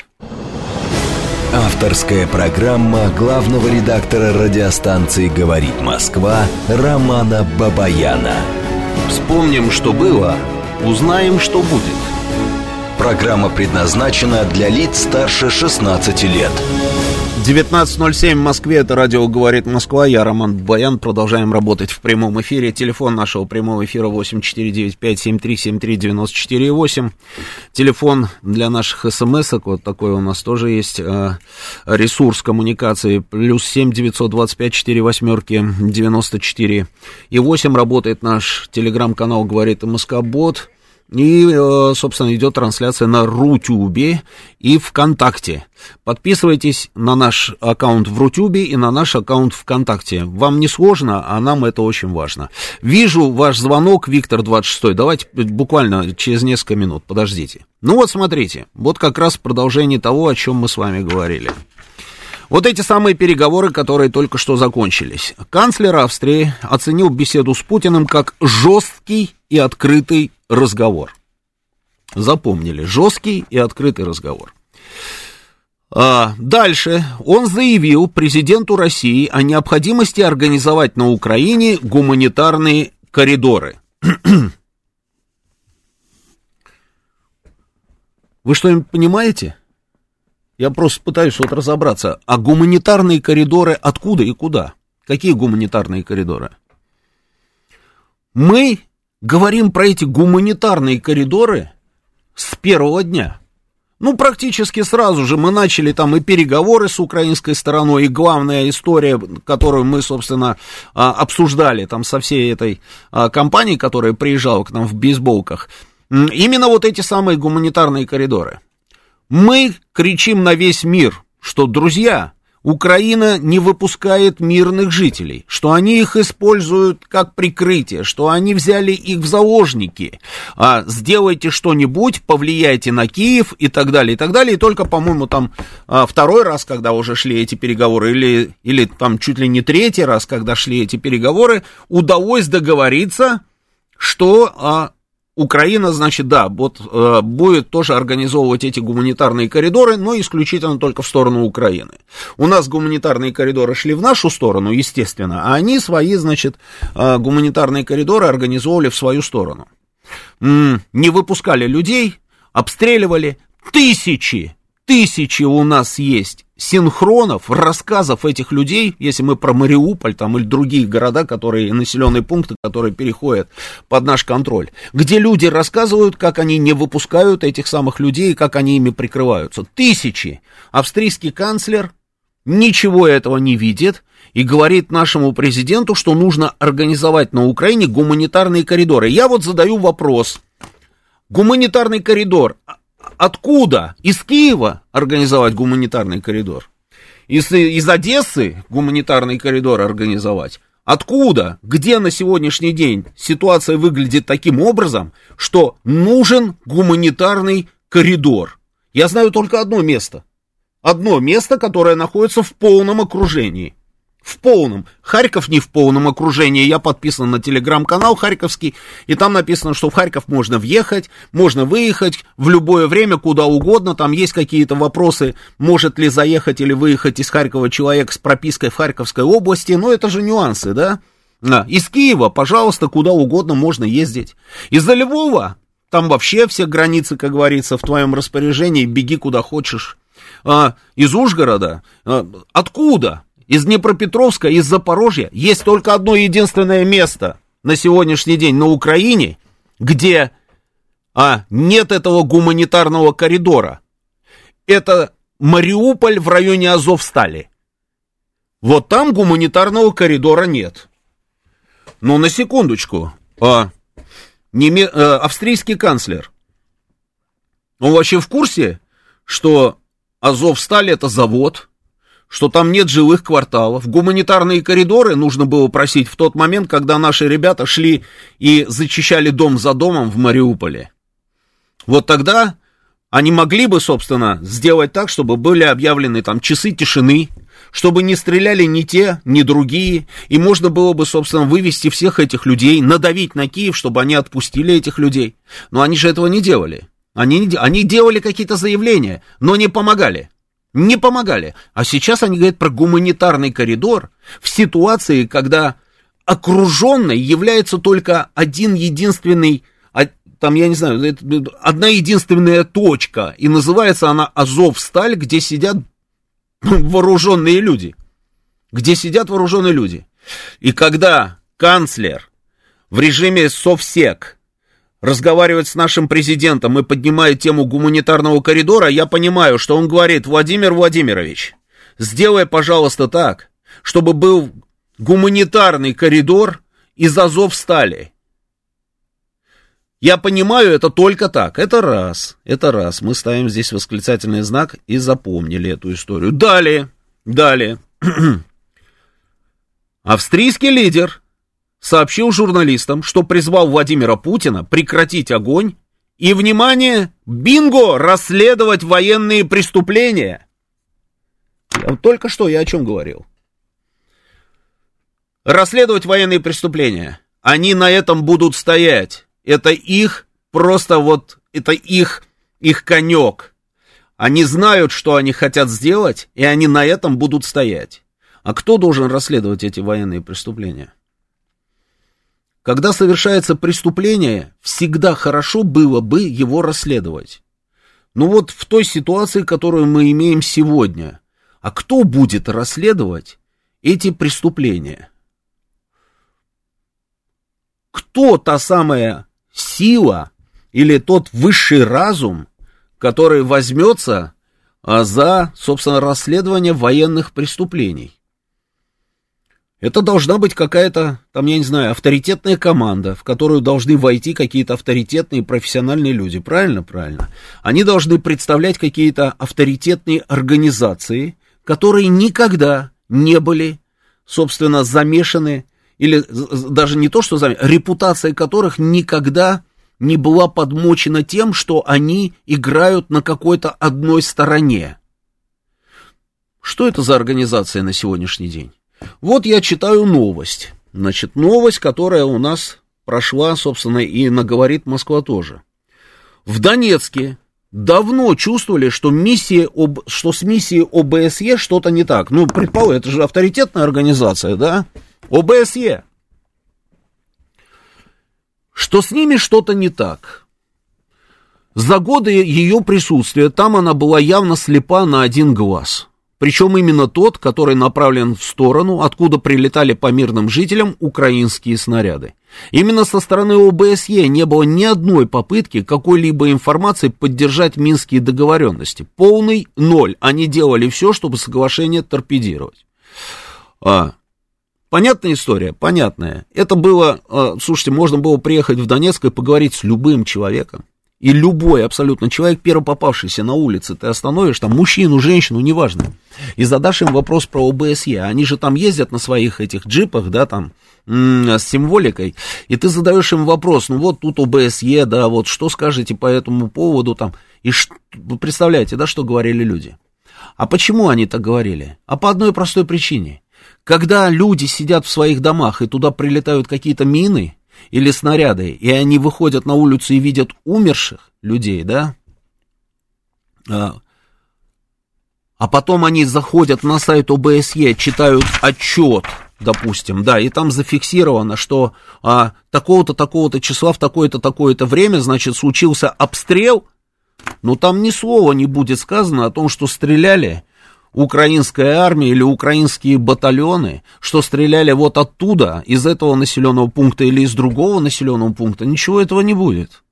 S1: Авторская программа главного редактора радиостанции «Говорит Москва» Романа Бабаяна.
S2: Вспомним, что было, узнаем, что будет.
S1: Программа предназначена для лиц старше 16 лет.
S2: 19.07 в Москве, это радио «Говорит Москва», я Роман Баян, продолжаем работать в прямом эфире, телефон нашего прямого эфира 8495-7373-94-8, телефон для наших смс-ок, вот такой у нас тоже есть, э, ресурс коммуникации, плюс 7 925 4 восьмерки 94 и 8, работает наш телеграм-канал «Говорит Москобот», и, э, собственно, идет трансляция на Рутюбе и ВКонтакте. Подписывайтесь на наш аккаунт в Рутюбе и на наш аккаунт ВКонтакте. Вам не сложно, а нам это очень важно. Вижу ваш звонок, Виктор 26. Давайте буквально через несколько минут, подождите. Ну вот смотрите, вот как раз продолжение того, о чем мы с вами говорили. Вот эти самые переговоры, которые только что закончились. Канцлер Австрии оценил беседу с Путиным как жесткий и открытый разговор. Запомнили, жесткий и открытый разговор. А, дальше он заявил президенту России о необходимости организовать на Украине гуманитарные коридоры. (clears throat) Вы что-нибудь понимаете? Я просто пытаюсь вот разобраться. А гуманитарные коридоры откуда и куда? Какие гуманитарные коридоры? Мы говорим про эти гуманитарные коридоры с первого дня. Ну, практически сразу же мы начали там и переговоры с украинской стороной, и главная история, которую мы, собственно, а, обсуждали там со всей этой а, компанией, которая приезжала к нам в бейсболках, именно вот эти самые гуманитарные коридоры. Мы кричим на весь мир, что, друзья, Украина не выпускает мирных жителей, что они их используют как прикрытие, что они взяли их в заложники, а, сделайте что-нибудь, повлияйте на Киев и так далее, и так далее. И только, по-моему, там а, второй раз, когда уже шли эти переговоры, или, или там чуть ли не третий раз, когда шли эти переговоры, удалось договориться, что а, Украина, значит, да, вот, э, будет тоже организовывать эти гуманитарные коридоры, но исключительно только в сторону Украины. У нас гуманитарные коридоры шли в нашу сторону, естественно, а они свои, значит, э, гуманитарные коридоры организовывали в свою сторону. М-м, не выпускали людей, обстреливали тысячи, тысячи у нас есть синхронов, рассказов этих людей, если мы про Мариуполь там или другие города, которые, населенные пункты, которые переходят под наш контроль, где люди рассказывают, как они не выпускают этих самых людей, как они ими прикрываются. Тысячи. Австрийский канцлер ничего этого не видит и говорит нашему президенту, что нужно организовать на Украине гуманитарные коридоры. Я вот задаю вопрос. Гуманитарный коридор Откуда? Из Киева организовать гуманитарный коридор? Из, из Одессы гуманитарный коридор организовать? Откуда? Где на сегодняшний день ситуация выглядит таким образом, что нужен гуманитарный коридор? Я знаю только одно место. Одно место, которое находится в полном окружении в полном. Харьков не в полном окружении. Я подписан на телеграм-канал Харьковский, и там написано, что в Харьков можно въехать, можно выехать в любое время, куда угодно. Там есть какие-то вопросы, может ли заехать или выехать из Харькова человек с пропиской в Харьковской области. Но это же нюансы, да? Из Киева, пожалуйста, куда угодно можно ездить. Из-за Львова, там вообще все границы, как говорится, в твоем распоряжении, беги куда хочешь. А, из Ужгорода, а, откуда? Из Днепропетровска, из Запорожья есть только одно единственное место на сегодняшний день на Украине, где а, нет этого гуманитарного коридора. Это Мариуполь в районе Азовстали. Вот там гуманитарного коридора нет. Но на секундочку, а, неме, а, австрийский канцлер, он вообще в курсе, что Азовсталь это завод, что там нет жилых кварталов. Гуманитарные коридоры нужно было просить в тот момент, когда наши ребята шли и зачищали дом за домом в Мариуполе. Вот тогда они могли бы, собственно, сделать так, чтобы были объявлены там часы тишины, чтобы не стреляли ни те, ни другие, и можно было бы, собственно, вывести всех этих людей, надавить на Киев, чтобы они отпустили этих людей. Но они же этого не делали. Они, они делали какие-то заявления, но не помогали не помогали. А сейчас они говорят про гуманитарный коридор в ситуации, когда окруженной является только один единственный, там, я не знаю, это одна единственная точка, и называется она Азов-Сталь, где сидят (laughs) вооруженные люди. Где сидят вооруженные люди. И когда канцлер в режиме совсек разговаривает с нашим президентом и поднимает тему гуманитарного коридора, я понимаю, что он говорит, Владимир Владимирович, сделай, пожалуйста, так, чтобы был гуманитарный коридор из Азов стали. Я понимаю это только так. Это раз. Это раз. Мы ставим здесь восклицательный знак и запомнили эту историю. Далее. Далее. (clears throat) Австрийский лидер сообщил журналистам, что призвал Владимира Путина прекратить огонь и, внимание, бинго, расследовать военные преступления. Только что я о чем говорил. Расследовать военные преступления. Они на этом будут стоять. Это их просто вот, это их, их конек. Они знают, что они хотят сделать, и они на этом будут стоять. А кто должен расследовать эти военные преступления? Когда совершается преступление, всегда хорошо было бы его расследовать. Но вот в той ситуации, которую мы имеем сегодня, а кто будет расследовать эти преступления? Кто та самая сила или тот высший разум, который возьмется а, за, собственно, расследование военных преступлений? Это должна быть какая-то, там, я не знаю, авторитетная команда, в которую должны войти какие-то авторитетные профессиональные люди. Правильно? Правильно. Они должны представлять какие-то авторитетные организации, которые никогда не были, собственно, замешаны, или даже не то, что замешаны, репутация которых никогда не была подмочена тем, что они играют на какой-то одной стороне. Что это за организация на сегодняшний день? Вот я читаю новость. Значит, новость, которая у нас прошла, собственно, и наговорит Москва тоже. В Донецке давно чувствовали, что, миссия об, что с миссией ОБСЕ что-то не так. Ну, предположим, это же авторитетная организация, да? ОБСЕ. Что с ними что-то не так. За годы ее присутствия там она была явно слепа на один глаз. Причем именно тот, который направлен в сторону, откуда прилетали по мирным жителям украинские снаряды. Именно со стороны ОБСЕ не было ни одной попытки какой-либо информации поддержать минские договоренности. Полный ноль. Они делали все, чтобы соглашение торпедировать. А, понятная история? Понятная. Это было, а, слушайте, можно было приехать в Донецк и поговорить с любым человеком. И любой абсолютно человек, первый попавшийся на улице, ты остановишь, там, мужчину, женщину, неважно, и задашь им вопрос про ОБСЕ. Они же там ездят на своих этих джипах, да, там, с символикой, и ты задаешь им вопрос, ну вот тут ОБСЕ, да, вот что скажете по этому поводу, там, и вы представляете, да, что говорили люди? А почему они так говорили? А по одной простой причине. Когда люди сидят в своих домах, и туда прилетают какие-то мины, или снаряды, и они выходят на улицу и видят умерших людей, да, а, а потом они заходят на сайт ОБСЕ, читают отчет, допустим, да, и там зафиксировано, что а, такого-то, такого-то числа в такое-то, такое-то время, значит, случился обстрел, но там ни слова не будет сказано о том, что стреляли украинская армия или украинские батальоны, что стреляли вот оттуда, из этого населенного пункта или из другого населенного пункта, ничего этого не будет.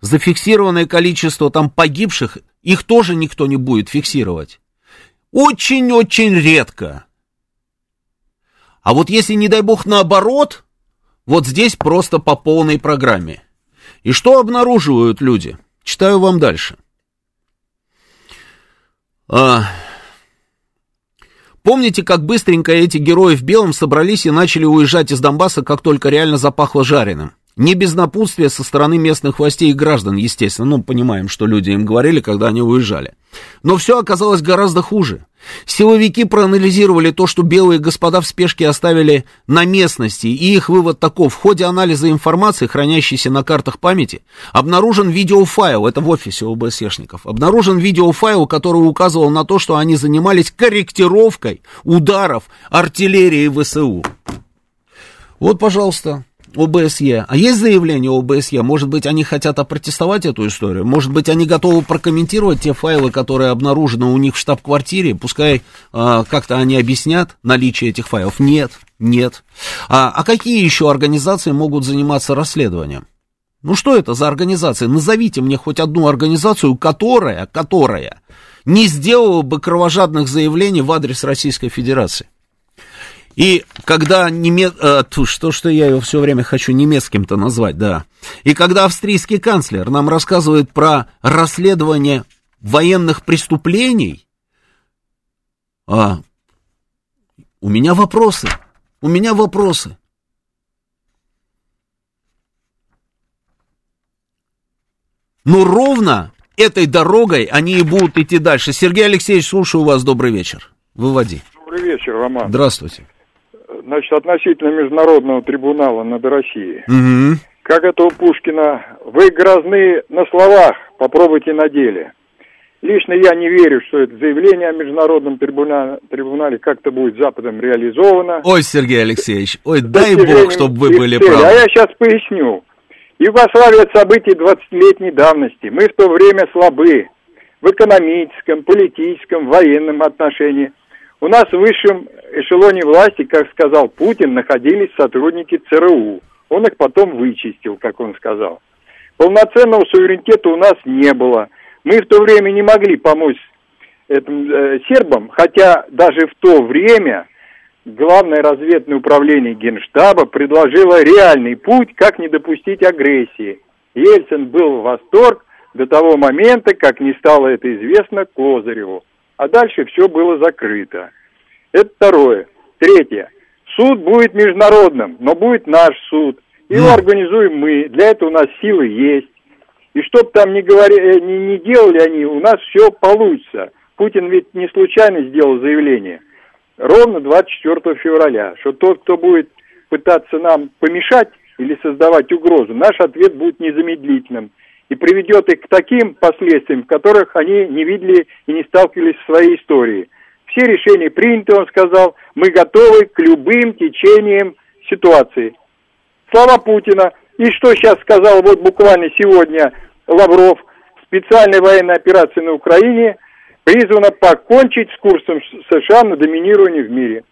S2: Зафиксированное количество там погибших, их тоже никто не будет фиксировать. Очень-очень редко. А вот если, не дай бог, наоборот, вот здесь просто по полной программе. И что обнаруживают люди? Читаю вам дальше. А... Помните, как быстренько эти герои в белом собрались и начали уезжать из Донбасса, как только реально запахло жареным? Не без напутствия со стороны местных властей и граждан, естественно. Ну, понимаем, что люди им говорили, когда они уезжали. Но все оказалось гораздо хуже. Силовики проанализировали то, что белые господа в спешке оставили на местности, и их вывод таков. В ходе анализа информации, хранящейся на картах памяти, обнаружен видеофайл, это в офисе ОБСЕшников, обнаружен видеофайл, который указывал на то, что они занимались корректировкой ударов артиллерии ВСУ. Вот, пожалуйста, ОБСЕ. А есть заявление ОБСЕ? Может быть, они хотят опротестовать эту историю? Может быть, они готовы прокомментировать те файлы, которые обнаружены у них в штаб-квартире? Пускай э, как-то они объяснят наличие этих файлов. Нет, нет. А, а какие еще организации могут заниматься расследованием? Ну что это за организация? Назовите мне хоть одну организацию, которая, которая не сделала бы кровожадных заявлений в адрес Российской Федерации. И когда неме... э, что, что я его все время хочу немецким-то назвать, да. И когда австрийский канцлер нам рассказывает про расследование военных преступлений, а, у меня вопросы, у меня вопросы. Но ровно этой дорогой они и будут идти дальше. Сергей Алексеевич, слушаю вас, добрый вечер. Выводи.
S3: Добрый вечер, Роман.
S2: Здравствуйте.
S3: Значит, относительно Международного трибунала над Россией.
S2: Угу.
S3: Как это у Пушкина, вы грозны на словах, попробуйте на деле. Лично я не верю, что это заявление о Международном трибунале, трибунале как-то будет Западом реализовано.
S2: Ой, Сергей Алексеевич, ой, дай бог, чтобы вы были правы.
S3: А я сейчас поясню. Югославия от событий 20-летней давности. Мы в то время слабы в экономическом, политическом, военном отношении. У нас в высшем эшелоне власти, как сказал Путин, находились сотрудники ЦРУ. Он их потом вычистил, как он сказал. Полноценного суверенитета у нас не было. Мы в то время не могли помочь этим э, сербам, хотя даже в то время Главное разведное управление Генштаба предложило реальный путь, как не допустить агрессии. Ельцин был в восторг до того момента, как не стало это известно Козыреву. А дальше все было закрыто. Это второе. Третье. Суд будет международным, но будет наш суд. Его организуем мы. Для этого у нас силы есть. И чтоб там не, говори, э, не, не делали они, у нас все получится. Путин ведь не случайно сделал заявление ровно 24 февраля, что тот, кто будет пытаться нам помешать или создавать угрозу, наш ответ будет незамедлительным и приведет их к таким последствиям, которых они не видели и не сталкивались в своей истории. Все решения приняты, он сказал, мы готовы к любым течениям ситуации. Слова Путина. И что сейчас сказал вот буквально сегодня Лавров, специальная военная операция на Украине – призвана покончить с курсом США на доминирование в мире.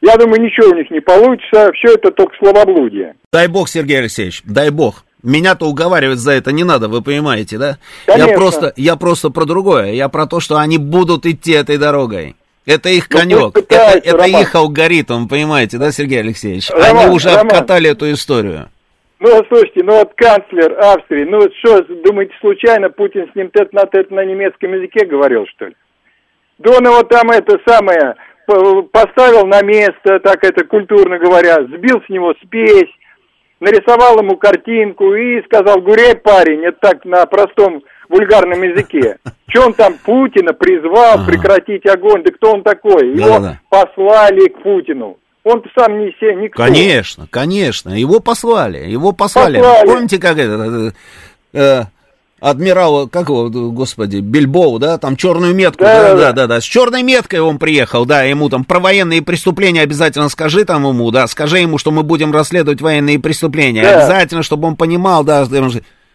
S3: Я думаю, ничего у них не получится, все это только словоблудие.
S2: Дай бог, Сергей Алексеевич, дай бог. Меня-то уговаривать за это не надо, вы понимаете, да?
S3: Конечно.
S2: Я просто, я просто про другое. Я про то, что они будут идти этой дорогой. Это их
S3: Ну,
S2: конек,
S3: пусть
S2: это,
S3: пытаются,
S2: это
S3: Роман.
S2: их алгоритм, понимаете, да, Сергей Алексеевич?
S3: Роман,
S2: они уже
S3: Роман.
S2: обкатали эту историю.
S3: Ну, слушайте, ну вот канцлер Австрии, ну вот что, думаете, случайно Путин с ним тет на тет на немецком языке говорил, что ли? Да он его там это самое поставил на место, так это культурно говоря, сбил с него спесь, нарисовал ему картинку и сказал, гурей, парень, это так на простом вульгарном языке. (laughs) Че он там Путина призвал
S2: Ага.
S3: прекратить огонь? Да кто он такой? Его
S2: Да-да-да.
S3: послали к Путину. Он сам не се, никто.
S2: Конечно, конечно. Его послали, его послали.
S3: Послали.
S2: Помните, как это, э, э, адмирал, как его, господи, Бильбоу, да, там черную метку,
S3: Да,
S2: да,
S3: да,
S2: да, да, да, с черной меткой он приехал, да, ему там про военные преступления обязательно скажи там ему, да, скажи ему, что мы будем расследовать военные преступления,
S3: Да.
S2: обязательно, чтобы он понимал, да,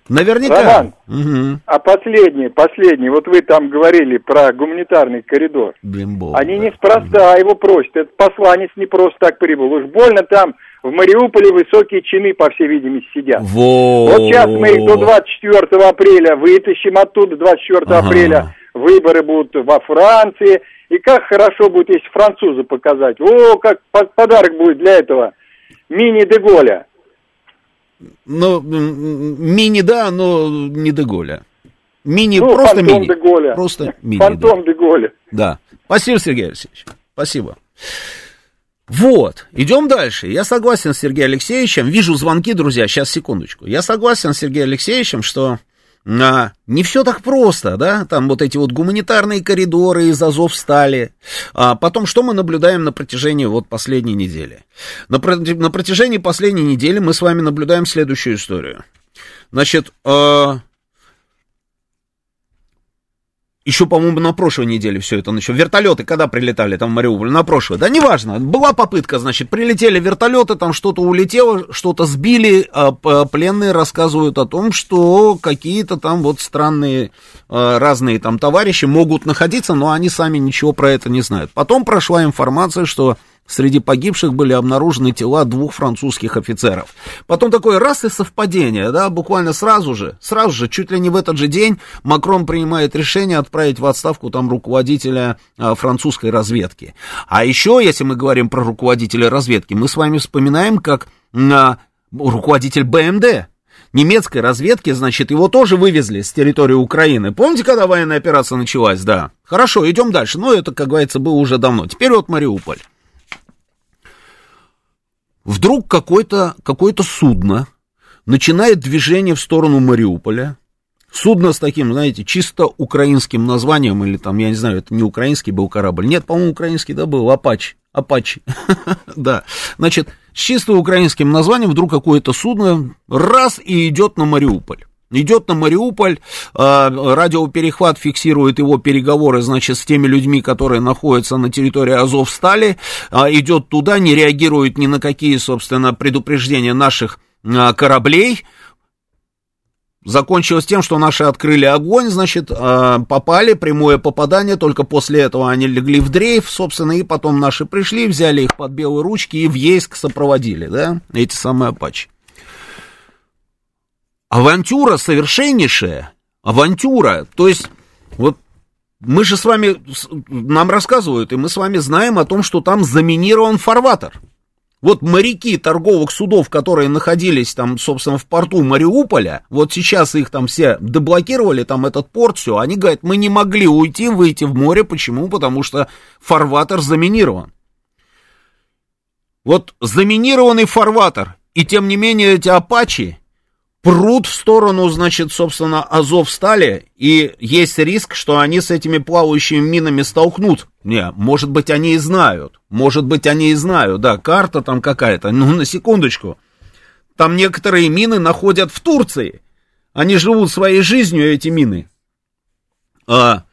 S2: наверняка.
S3: Роман.
S2: Мгм.
S3: А последний, последний, вот вы там говорили про гуманитарный коридор.
S2: Бимбоу,
S3: Они
S2: да.
S3: неспроста его просят. Этот посланец не просто так прибыл. Уж больно там в Мариуполе высокие чины, по всей видимости, сидят.
S2: Вот.
S3: Вот сейчас мы их до 24 апреля вытащим оттуда, 24
S2: Ага.
S3: апреля выборы будут во Франции. И как хорошо будет, если французы показать. О, как по- подарок будет для этого мини-деголя.
S2: Ну, мини, да, но не Деголя. Мини,
S3: Ну,
S2: просто
S3: фантом
S2: мини.
S3: Деголя.
S2: Просто мини, да.
S3: Фантом Деголя.
S2: Да. Спасибо, Сергей Алексеевич. Спасибо. Вот, идем дальше. Я согласен с Сергеем Алексеевичем. Вижу звонки, друзья. Сейчас, секундочку. Я согласен с Сергеем Алексеевичем, что а, не все так просто, да? Там вот эти вот гуманитарные коридоры из Азов стали. А потом, что мы наблюдаем на протяжении вот последней недели? На, на протяжении последней недели мы с вами наблюдаем следующую историю. Значит, э, еще, по-моему, на прошлой неделе все это начало. Вертолеты когда прилетали там в Мариуполь? На прошлой. Да неважно. Была попытка, значит, прилетели вертолеты, там что-то улетело, что-то сбили. А пленные рассказывают о том, что какие-то там вот странные а, разные там товарищи могут находиться, но они сами ничего про это не знают. Потом прошла информация, что Среди погибших были обнаружены тела двух французских офицеров. Потом такое раз и совпадение, да, буквально сразу же, сразу же, чуть ли не в этот же день Макрон принимает решение отправить в отставку там руководителя а, французской разведки. А еще, если мы говорим про руководителя разведки, мы с вами вспоминаем, как а, руководитель БМД, немецкой разведки, значит, его тоже вывезли с территории Украины. Помните, когда военная операция началась? Да. Хорошо, идем дальше. Но это, как говорится, было уже давно. Теперь вот Мариуполь. Вдруг какое-то какое судно начинает движение в сторону Мариуполя. Судно с таким, знаете, чисто украинским названием, или там, я не знаю, это не украинский был корабль. Нет, по-моему, украинский, да, был, Апач. Апачи. (laughs) да. Значит, с чисто украинским названием вдруг какое-то судно раз и идет на Мариуполь идет на Мариуполь, а, радиоперехват фиксирует его переговоры, значит, с теми людьми, которые находятся на территории Азовстали, а, идет туда, не реагирует ни на какие, собственно, предупреждения наших а, кораблей, Закончилось тем, что наши открыли огонь, значит, попали, прямое попадание, только после этого они легли в дрейф, собственно, и потом наши пришли, взяли их под белые ручки и в Ейск сопроводили, да, эти самые апачи. Авантюра совершеннейшая. Авантюра. То есть, вот мы же с вами, нам рассказывают, и мы с вами знаем о том, что там заминирован фарватер. Вот моряки торговых судов, которые находились там, собственно, в порту Мариуполя, вот сейчас их там все деблокировали, там этот порт, все, они говорят, мы не могли уйти, выйти в море, почему? Потому что фарватер заминирован. Вот заминированный фарватер, и тем не менее эти апачи, прут в сторону, значит, собственно, Азов стали, и есть риск, что они с этими плавающими минами столкнут. Не, может быть, они и знают, может быть, они и знают, да, карта там какая-то, ну, на секундочку. Там некоторые мины находят в Турции. Они живут своей жизнью, эти мины. А,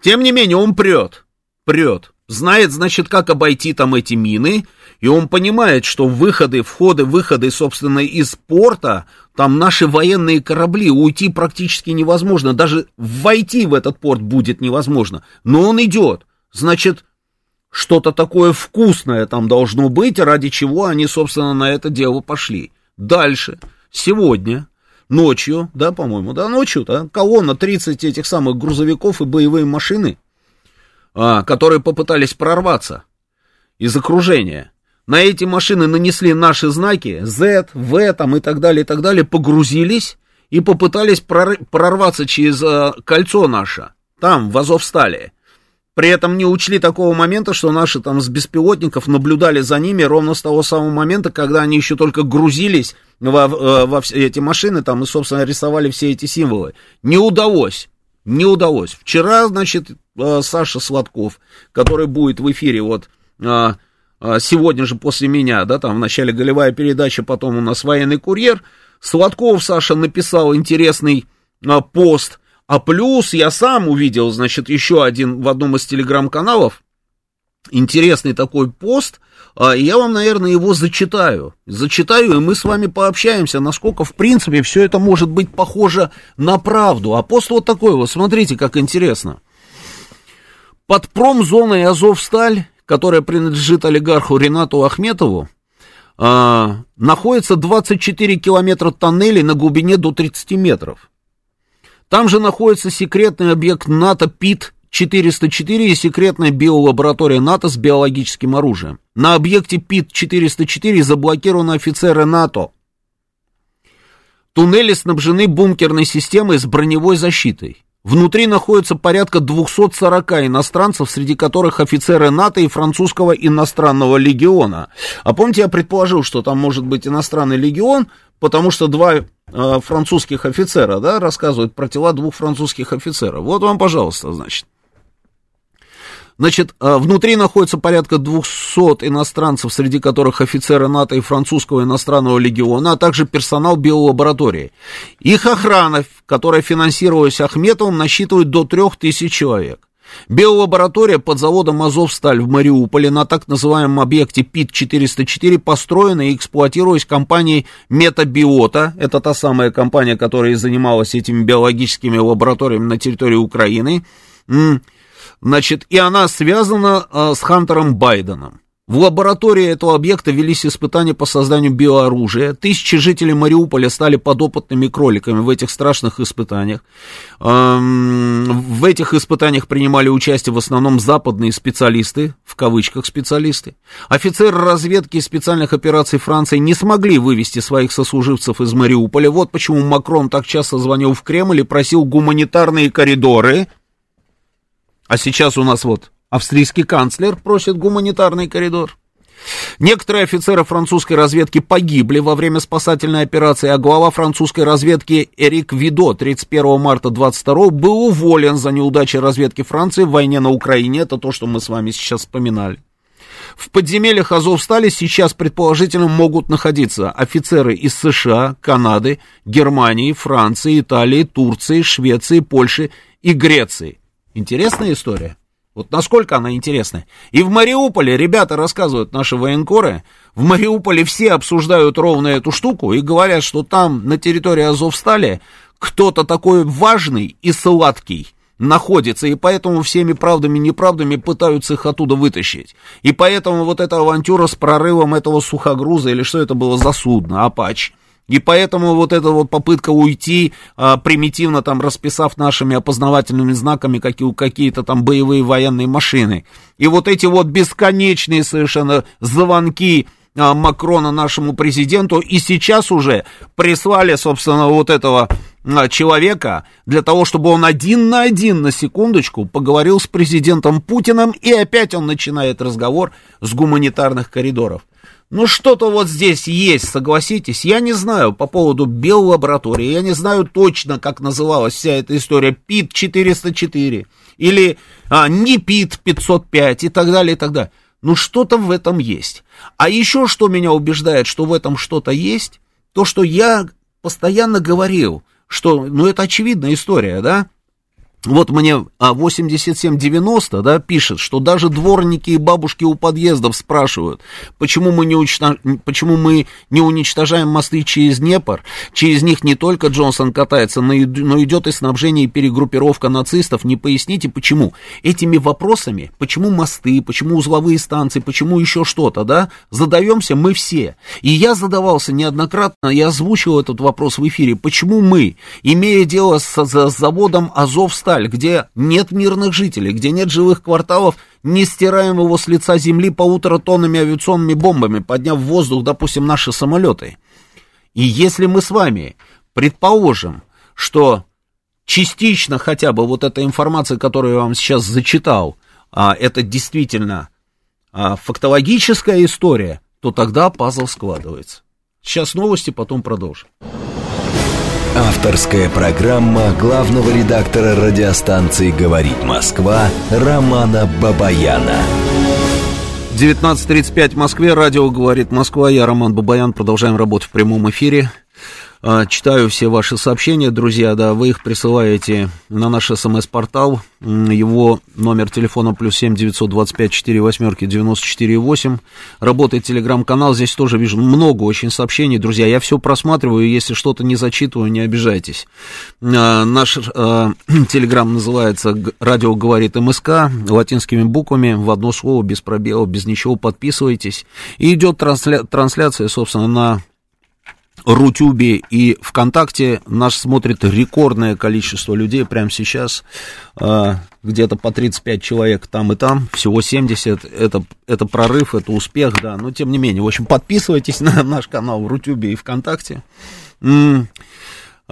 S2: тем не менее, он прет, прет. Знает, значит, как обойти там эти мины, и он понимает, что выходы, входы, выходы, собственно, из порта, там наши военные корабли, уйти практически невозможно, даже войти в этот порт будет невозможно. Но он идет, значит, что-то такое вкусное там должно быть, ради чего они, собственно, на это дело пошли. Дальше, сегодня, ночью, да, по-моему, да, ночью, да, колонна 30 этих самых грузовиков и боевые машины – которые попытались прорваться из окружения. На эти машины нанесли наши знаки Z, V там и так далее, и так далее, погрузились и попытались прорваться через а, кольцо наше, там, в Азовстале. При этом не учли такого момента, что наши там с беспилотников наблюдали за ними ровно с того самого момента, когда они еще только грузились во, э, во все эти машины там и, собственно, рисовали все эти символы. Не удалось. Не удалось. Вчера, значит, э, Саша Сладков, который будет в эфире вот э, э, сегодня же после меня, да, там в начале голевая передача, потом у нас военный курьер. Сладков Саша написал интересный пост, а плюс я сам увидел, значит, еще один в одном из телеграм-каналов, интересный такой пост, а, я вам, наверное, его зачитаю. Зачитаю, и мы с вами пообщаемся, насколько, в принципе, все это может быть похоже на правду. А пост вот такой вот, смотрите, как интересно. Под промзоной Азовсталь, которая принадлежит олигарху Ренату Ахметову, а, находится 24 километра тоннелей на глубине до 30 метров. Там же находится секретный объект НАТО ПИТ 404 и секретная биолаборатория НАТО с биологическим оружием. На объекте ПИТ-404 заблокированы офицеры НАТО. Туннели снабжены бункерной системой с броневой защитой. Внутри находится порядка 240 иностранцев, среди которых офицеры НАТО и французского иностранного легиона. А помните, я предположил, что там может быть иностранный легион, потому что два э, французских офицера, да, рассказывают про тела двух французских офицеров. Вот вам, пожалуйста, значит. Значит, э, внутри находится порядка 200 иностранцев, среди которых офицеры НАТО и французского иностранного легиона, а также персонал биолаборатории. Их охрана, которая финансировалась Ахметовым, насчитывает до 3000 человек. Биолаборатория под заводом «Азовсталь» в Мариуполе на так называемом объекте ПИТ-404 построена и эксплуатировалась компанией Метабиота. Это та самая компания, которая занималась этими биологическими лабораториями на территории Украины. Значит, и она связана э, с Хантером Байденом. В лаборатории этого объекта велись испытания по созданию биооружия. Тысячи жителей Мариуполя стали подопытными кроликами в этих страшных испытаниях. Эм, в этих испытаниях принимали участие в основном западные специалисты, в кавычках специалисты. Офицеры разведки и специальных операций Франции не смогли вывести своих сослуживцев из Мариуполя. Вот почему Макрон так часто звонил в Кремль и просил гуманитарные коридоры. А сейчас у нас вот Австрийский канцлер просит гуманитарный коридор. Некоторые офицеры французской разведки погибли во время спасательной операции, а глава французской разведки Эрик Видо 31 марта 22 был уволен за неудачи разведки Франции в войне на Украине. Это то, что мы с вами сейчас вспоминали. В подземельях Азовстали сейчас, предположительно, могут находиться офицеры из США, Канады, Германии, Франции, Италии, Турции, Швеции, Польши и Греции. Интересная история. Вот насколько она интересная. И в Мариуполе ребята рассказывают, наши военкоры, в Мариуполе все обсуждают ровно эту штуку и говорят, что там на территории Азовстали кто-то такой важный и сладкий находится, и поэтому всеми правдами и неправдами пытаются их оттуда вытащить. И поэтому вот эта авантюра с прорывом этого сухогруза, или что это было за судно, Апач, и поэтому вот эта вот попытка уйти, а, примитивно там расписав нашими опознавательными знаками какие, какие-то там боевые военные машины. И вот эти вот бесконечные совершенно звонки а, Макрона нашему президенту, и сейчас уже прислали, собственно, вот этого а, человека для того, чтобы он один на один, на секундочку, поговорил с президентом Путиным, и опять он начинает разговор с гуманитарных коридоров. Ну, что-то вот здесь есть, согласитесь. Я не знаю по поводу биолаборатории, я не знаю точно, как называлась вся эта история, ПИТ-404 или а, не ПИТ-505 и так далее, и так далее. Ну, что-то в этом есть. А еще что меня убеждает, что в этом что-то есть, то, что я постоянно говорил, что, ну, это очевидная история, да, вот мне 8790, а, да, пишет, что даже дворники и бабушки у подъездов спрашивают, почему мы не, уничтож... почему мы не уничтожаем мосты через Днепр, через них не только Джонсон катается, но, идет и снабжение и перегруппировка нацистов, не поясните почему. Этими вопросами, почему мосты, почему узловые станции, почему еще что-то, да, задаемся мы все. И я задавался неоднократно, я озвучил этот вопрос в эфире, почему мы, имея дело с, с заводом Азовсталь, сталь, где нет мирных жителей, где нет живых кварталов, не стираем его с лица земли полуторатонными авиационными бомбами, подняв в воздух, допустим, наши самолеты. И если мы с вами предположим, что частично хотя бы вот эта информация, которую я вам сейчас зачитал, а, это действительно а, фактологическая история, то тогда пазл складывается. Сейчас новости, потом продолжим.
S1: Авторская программа главного редактора радиостанции «Говорит Москва» Романа Бабаяна.
S2: 19.35 в Москве, радио «Говорит Москва», я Роман Бабаян, продолжаем работу в прямом эфире. А, читаю все ваши сообщения, друзья, да, вы их присылаете на наш смс-портал, его номер телефона плюс семь девятьсот двадцать пять четыре восьмерки девяносто четыре восемь. Работает телеграм-канал, здесь тоже вижу много очень сообщений, друзья, я все просматриваю, если что-то не зачитываю, не обижайтесь. А, наш а, (clears throat) телеграм называется «Радио говорит МСК», латинскими буквами, в одно слово, без пробела, без ничего, подписывайтесь. И идет трансля- трансляция, собственно, на Рутюбе и ВКонтакте нас смотрит рекордное количество людей прямо сейчас, а, где-то по 35 человек там и там, всего 70, это, это прорыв, это успех, да, но тем не менее, в общем, подписывайтесь (laughs) на наш канал в Рутюбе и ВКонтакте.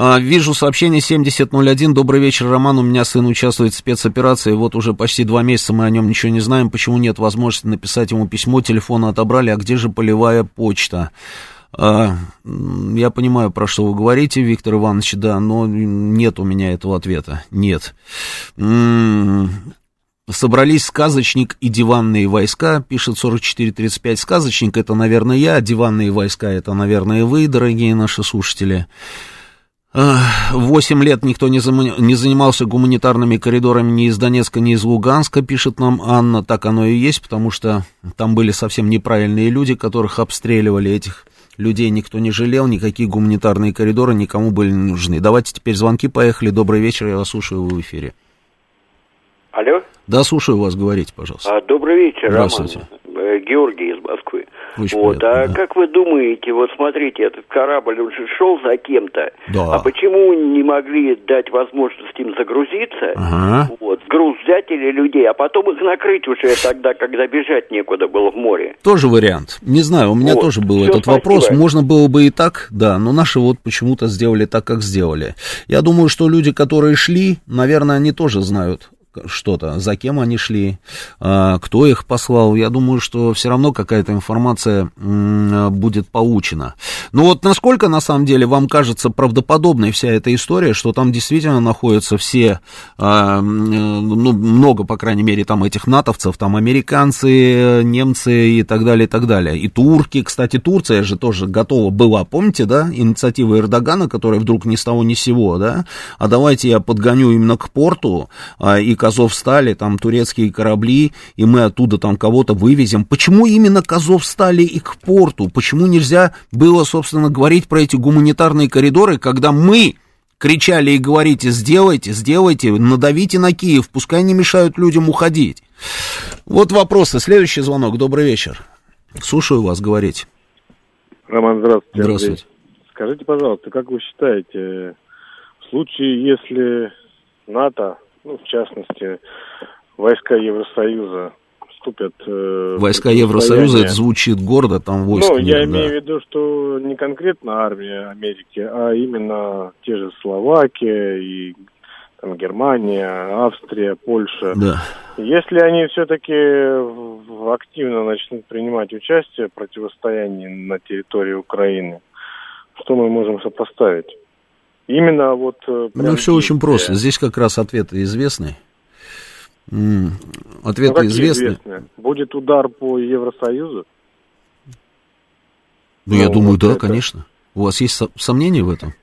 S2: А, вижу сообщение 7001. Добрый вечер, Роман. У меня сын участвует в спецоперации. Вот уже почти два месяца мы о нем ничего не знаем. Почему нет возможности написать ему письмо? Телефон отобрали. А где же полевая почта? А, я понимаю, про что вы говорите, Виктор Иванович, да, но нет у меня этого ответа. Нет. Собрались сказочник и диванные войска, пишет 4435. Сказочник это, наверное, я, а диванные войска это, наверное, вы, дорогие наши слушатели. Восемь лет никто не, зам... не занимался гуманитарными коридорами ни из Донецка, ни из Луганска, пишет нам Анна. Так оно и есть, потому что там были совсем неправильные люди, которых обстреливали. Этих людей никто не жалел, никакие гуманитарные коридоры никому были не нужны. Давайте теперь звонки, поехали. Добрый вечер, я вас слушаю в эфире.
S4: Алло?
S2: Да, слушаю вас, говорите, пожалуйста.
S4: А, добрый вечер,
S2: Здравствуйте.
S4: Роман. Э, Георгий из Москвы.
S2: Очень
S4: вот,
S2: приятно,
S4: а
S2: да.
S4: как вы думаете, вот смотрите, этот корабль, он же шел за кем-то,
S2: Да.
S4: а почему не могли дать возможность им загрузиться,
S2: Ага.
S4: вот, груз взять или людей, а потом их накрыть уже тогда, когда бежать некуда было в море?
S2: Тоже вариант. Не знаю, у меня
S4: Вот.
S2: тоже был этот
S4: спасибо.
S2: вопрос. Можно было бы и так, да, но наши вот почему-то сделали так, как сделали. Я думаю, что люди, которые шли, наверное, они тоже знают что-то, за кем они шли, а, кто их послал. Я думаю, что все равно какая-то информация будет получена. Но вот насколько на самом деле вам кажется правдоподобной вся эта история, что там действительно находятся все, а, ну, много, по крайней мере, там этих натовцев, там американцы, немцы и так далее, и так далее. И турки, кстати, Турция же тоже готова была, помните, да, инициатива Эрдогана, которая вдруг ни с того ни с сего, да, а давайте я подгоню именно к порту, а, и к Азовстали, там турецкие корабли, и мы оттуда там кого-то вывезем. Почему именно к Азовстали и к порту? Почему нельзя было, собственно, говорить про эти гуманитарные коридоры, когда мы кричали и говорите, сделайте, сделайте, надавите на Киев, пускай не мешают людям уходить. Вот вопросы. Следующий звонок. Добрый вечер. Слушаю вас, говорить.
S5: Роман, здравствуйте.
S2: Здравствуйте.
S5: Андрей. Скажите, пожалуйста, как вы считаете, в случае, если НАТО, ну, в частности, войска Евросоюза вступят... э,
S2: Войска Евросоюза, это звучит гордо, там войск
S5: Ну, я
S2: нет, да.
S5: имею в виду, что не конкретно армия Америки, а именно те же Словакия и там, Германия, Австрия, Польша.
S2: Да.
S5: Если они все-таки активно начнут принимать участие в противостоянии на территории Украины, что мы можем сопоставить? Именно вот... э,
S2: Ну, все очень
S5: действия.
S2: просто. Здесь как раз ответы известны.
S5: Ну,
S2: Ответы
S5: какие
S2: известны.
S5: известны? Будет удар по Евросоюзу?
S2: Ну, я
S5: Ну,
S2: думаю,
S5: вот
S2: да,
S5: это.
S2: конечно. У вас есть со- сомнения в этом?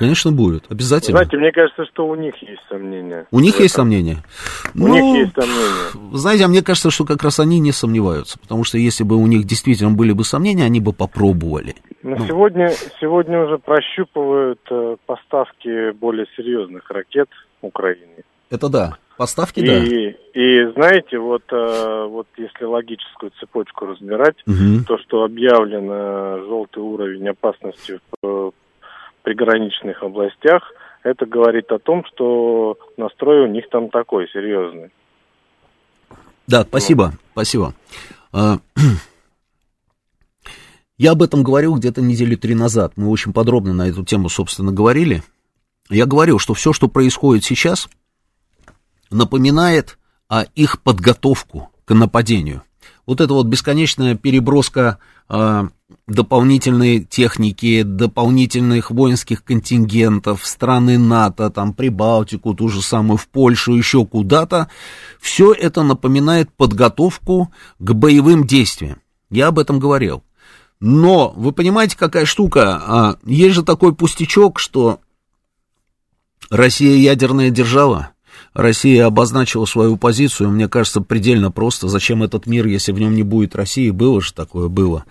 S2: Конечно, будет. Обязательно.
S5: Знаете, мне кажется, что у них есть сомнения.
S2: У них есть сомнения?
S5: У
S2: Ну,
S5: них есть сомнения.
S2: Знаете, а мне кажется, что как раз они не сомневаются. Потому что если бы у них действительно были бы сомнения, они бы попробовали.
S5: Но
S2: Ну.
S5: сегодня, сегодня уже прощупывают э, поставки более серьезных ракет Украине.
S2: Это да. Поставки,
S5: И,
S2: да.
S5: и знаете, вот, э, вот если логическую цепочку разбирать,
S2: Мгм.
S5: то, что объявлен э, желтый уровень опасности в приграничных областях, это говорит о том, что настрой у них там такой серьезный.
S2: Да, спасибо, спасибо. А, (clears throat) Я об этом говорил где-то недели три назад. Мы очень подробно на эту тему, собственно, говорили. Я говорил, что все, что происходит сейчас, напоминает а, их подготовку к нападению. Вот это вот бесконечная переброска а, дополнительной техники, дополнительных воинских контингентов страны НАТО, там, Прибалтику, ту же самую, в Польшу, еще куда-то, все это напоминает подготовку к боевым действиям. Я об этом говорил. Но вы понимаете, какая штука? А, есть же такой пустячок, что Россия ядерная держава. Россия обозначила свою позицию, мне кажется, предельно просто. Зачем этот мир, если в нем не будет России? Было же такое, было.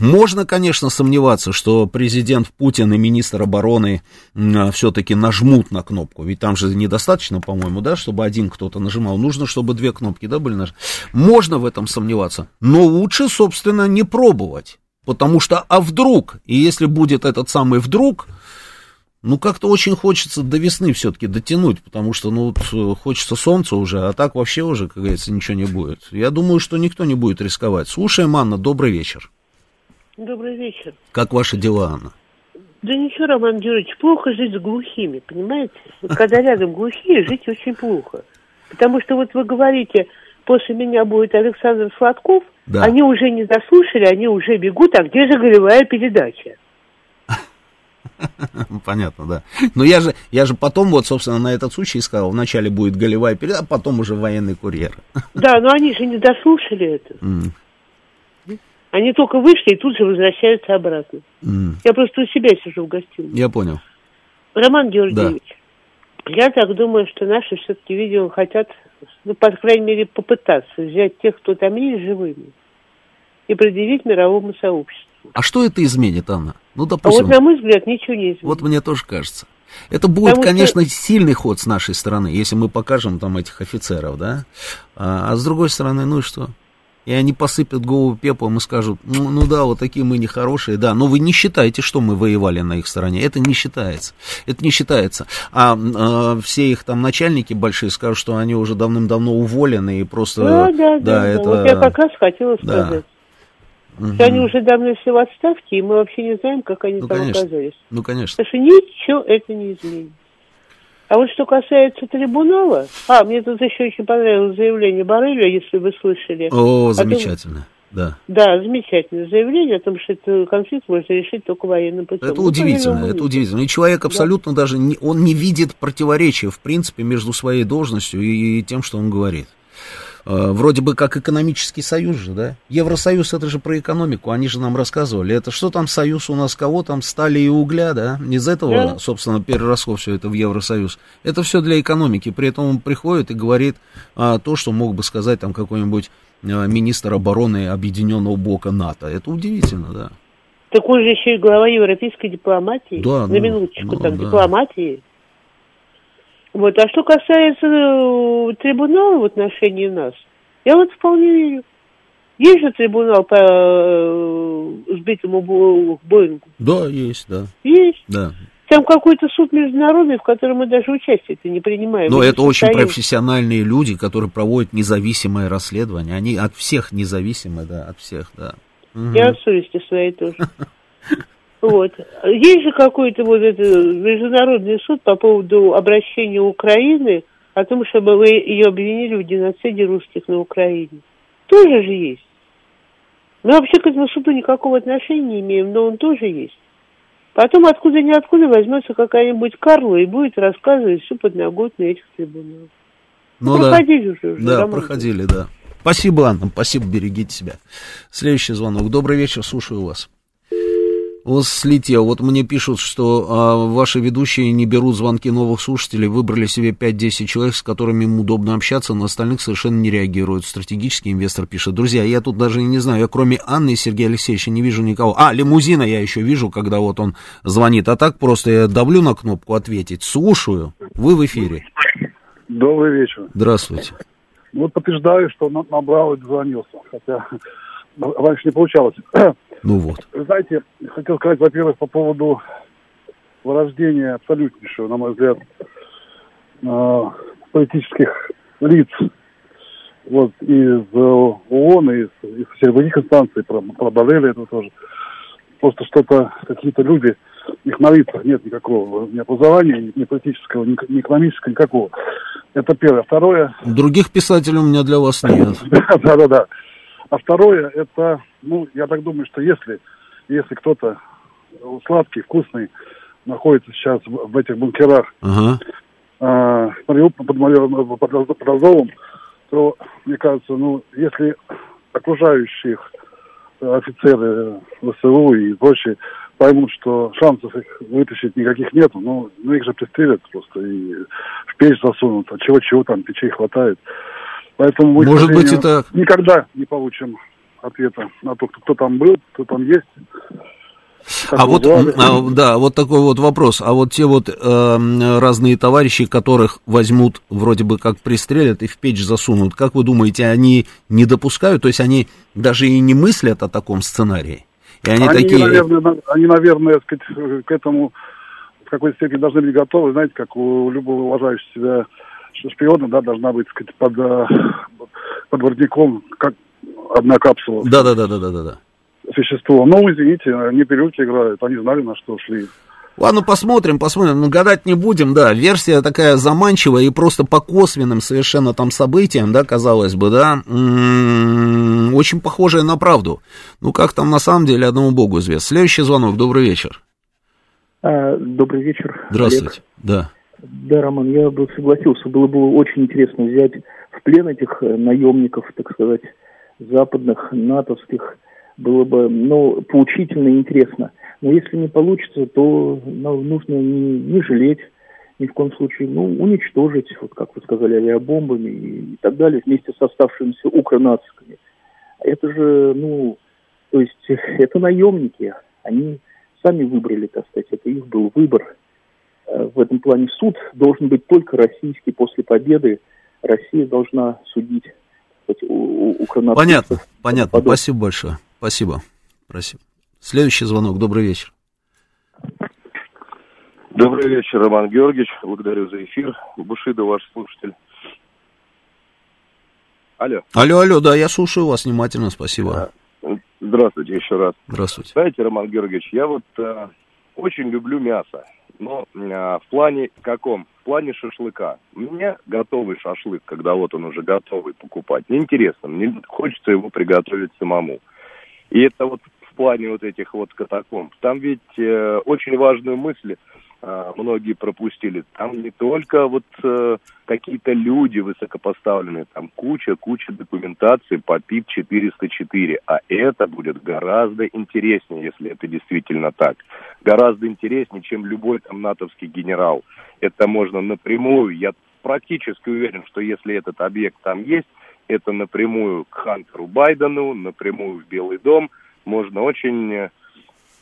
S2: Можно, конечно, сомневаться, что президент Путин и министр обороны все-таки нажмут на кнопку. Ведь там же недостаточно, по-моему, да, чтобы один кто-то нажимал. Нужно, чтобы две кнопки, да, были нажаты. Можно в этом сомневаться. Но лучше, собственно, не пробовать. Потому что, а вдруг? И если будет этот самый вдруг, ну, как-то очень хочется до весны все-таки дотянуть, потому что, ну, вот, э, хочется солнца уже, а так вообще уже, как говорится, ничего не будет. Я думаю, что никто не будет рисковать. Слушаем, Анна, добрый вечер.
S6: Добрый вечер.
S2: Как ваши дела, Анна?
S6: Да ничего, Роман Георгиевич, плохо жить с глухими, понимаете? Вот когда рядом глухие, жить очень плохо. Потому что вот вы говорите, после меня будет Александр Сладков,
S2: Да.
S6: они уже не заслушали, они уже бегут, а где же голевая передача? (laughs)
S2: Понятно, да. Но я же, я же потом, вот, собственно, на этот случай сказал, вначале будет голевая передача, а потом уже военный курьер.
S6: Да, но они же не дослушали это. Они только вышли и тут же возвращаются обратно.
S2: м,
S6: Я просто у себя сижу в гостиной.
S2: Я понял.
S6: Роман Георгиевич, я так думаю, что наши все-таки, видео хотят, ну, по крайней мере, попытаться взять тех, кто там есть, живыми и предъявить мировому сообществу.
S2: А что это изменит, Анна? Ну,
S6: А
S2: допустим,
S6: вот, на мой взгляд, ничего не изменится.
S2: вот мне тоже кажется. Это будет,
S6: Потому что-
S2: конечно, сильный ход с нашей стороны, если мы покажем там этих офицеров, да? А, а с другой стороны, ну и что? И они посыпят голову пеплом и скажут, ну, ну да, вот такие мы нехорошие, да, но вы не считаете, что мы воевали на их стороне. Это не считается. Это не считается. А, а, все их там начальники большие скажут, что они уже давным-давно уволены и просто...
S6: Да, да, да. да.
S2: это...
S6: Вот я как раз хотела
S2: Да.
S6: сказать.
S2: Мгм.
S6: Что они уже давно все в отставке, и мы вообще не знаем, как они
S2: Ну,
S6: там
S2: конечно.
S6: оказались.
S2: Ну, конечно.
S6: Потому что ничего это не изменит. А вот что касается трибунала, а, мне тут еще очень понравилось заявление Барреля, если вы слышали.
S2: О,
S6: том-
S2: замечательно. Да.
S6: Да, замечательное заявление о том, что этот конфликт можно решить только военным путем.
S2: Это
S6: Ну,
S2: удивительно, это удивительно. И человек абсолютно даже не, он не видит противоречия, в принципе, между своей должностью и, тем, что он говорит. Э, Вроде бы как экономический союз же, да? Евросоюз это же про экономику, они же нам рассказывали. Это что там союз у нас кого там, стали и угля, да? Из этого, собственно, переросло все это в Евросоюз. Это все для экономики. При этом он приходит и говорит а, то, что мог бы сказать там какой-нибудь а, министр обороны Объединенного блока НАТО. Это удивительно, да.
S6: Так он же еще и глава европейской дипломатии.
S2: Да,
S6: На
S2: ну,
S6: минуточку,
S2: ну,
S6: там,
S2: да.
S6: дипломатии. Вот, а что касается э, трибунала в отношении нас, я вот вполне верю. Есть же трибунал по э, сбитому Бо- Боингу?
S2: Да, есть, да,
S6: Есть.
S2: да.
S6: Там какой-то суд международный, в котором мы даже участие-то не принимаем.
S2: Но это очень
S6: состоим.
S2: профессиональные люди, которые проводят независимое расследование. Они от всех независимы, да, от всех, да. Мгм.
S6: Я от совести своей тоже. (laughs) Вот. Есть же какой-то вот это международный суд по поводу обращения Украины о том, чтобы вы ее обвинили в геноциде русских на Украине. Тоже же есть. Мы вообще к этому суду никакого отношения не имеем, но он тоже есть. Потом откуда-ниоткуда возьмется какая-нибудь Карла и будет рассказывать всю подноготную этих трибуналов.
S2: Ну да,
S6: проходили уже. уже,
S2: да,
S6: Роман.
S2: проходили, да. Спасибо, Анна, спасибо, берегите себя. Следующий звонок. Добрый вечер, слушаю вас. Вот слетел. Вот мне пишут, что а, ваши ведущие не берут звонки новых слушателей, выбрали себе 5-10 человек, с которыми им удобно общаться, на остальных совершенно не реагируют. Стратегический инвестор пишет. Друзья, я тут даже не знаю, я кроме Анны и Сергея Алексеевича не вижу никого. А, лимузина я еще вижу, когда вот он звонит. А так просто я давлю на кнопку ответить. Слушаю. Вы в эфире.
S7: Добрый вечер.
S2: Здравствуйте.
S7: Ну, Вот подтверждаю, что на- набрал и дозвонился, хотя раньше не получалось.
S2: Ну вот.
S7: Вы знаете, хотел сказать, во-первых, по поводу вырождения абсолютнейшего, на мой взгляд, э, политических лиц вот из ООН, из, из всех других инстанций, про, про Борреля это тоже. Просто что-то, какие-то люди, их на лицах нет никакого ни образования, ни, политического, ни, ни экономического, никакого. Это первое. Второе,
S2: Других писателей у меня для вас нет. (laughs)
S7: да, да, да. А второе, это, ну, я так думаю, что если, если кто-то э, сладкий, вкусный находится сейчас в, в этих бункерах
S2: Ага.
S7: э, под под под Азовом, то, мне кажется, ну, если окружающих э, офицеры ВСУ и прочие поймут, что шансов их вытащить никаких нету, ну, ну их же пристрелят просто и в печь засунут, а чего-чего там печей хватает. Поэтому мы,
S2: Может быть, это-
S7: никогда не получим ответа на то, кто, там был, кто там есть. как
S2: А вот, а, да, вот такой вот вопрос. А вот те вот эм, разные товарищи, которых возьмут, вроде бы как пристрелят и в печь засунут, как вы думаете, они не допускают, то есть они даже и не мыслят о таком сценарии? И они, такие...
S7: наверное, на- они, наверное, сказать, к этому в какой-то степени должны быть готовы. Знаете, как у любого уважающего себя шпиона, да, должна быть, так сказать, под, э, под воротником как одна капсула
S2: Да, да, да, да, да, да, да.
S7: существо. Ну, извините, они пилюльки играют, они знали, на что шли.
S2: Ладно, посмотрим, посмотрим. Ну, гадать не будем, да. Версия такая заманчивая и просто по косвенным совершенно там событиям, да, казалось бы, да, м, очень похожая на правду. Ну, как там на самом деле, одному богу известно. Следующий звонок, добрый вечер.
S8: А, добрый вечер.
S2: Здравствуйте.
S8: Олег.
S2: Да.
S8: Да, Роман, я бы согласился. Было бы очень интересно взять в плен этих э, наемников, так сказать, западных, натовских. Было бы, ну, поучительно и интересно. Но если не получится, то ну, нужно не, не жалеть ни в коем случае, ну, уничтожить, вот как вы сказали, авиабомбами и, и так далее, вместе с оставшимися укронациками. Это же, ну, то есть это наемники, они сами выбрали, так сказать, это их был выбор. Э, в этом плане суд должен быть только российский после победы. Россия должна судить сказать, у, у
S2: Понятно, понятно. Подобное. Спасибо большое. Спасибо. Спасибо. Следующий звонок. Добрый вечер.
S9: Добрый вечер, Роман Георгиевич. Благодарю за эфир. Бушида, ваш слушатель.
S2: Алло. Алло, алло, да, я слушаю вас внимательно, спасибо.
S9: Здравствуйте еще раз.
S2: Здравствуйте.
S9: Знаете, Роман Георгиевич, я вот э, очень люблю мясо, но э, в плане каком? В плане шашлыка. Мне готовый шашлык, когда вот он уже готовый покупать, неинтересно, мне хочется его приготовить самому. И это вот в плане вот этих вот катакомб. Там ведь э, очень важную мысль а, многие пропустили. Там не только вот э, какие-то люди высокопоставленные, там куча-куча документации по ПИП-404, а это будет гораздо интереснее, если это действительно так. Гораздо интереснее, чем любой там натовский генерал. Это можно напрямую, я практически уверен, что если этот объект там есть, это напрямую к Хантеру Байдену, напрямую в Белый дом, можно очень э,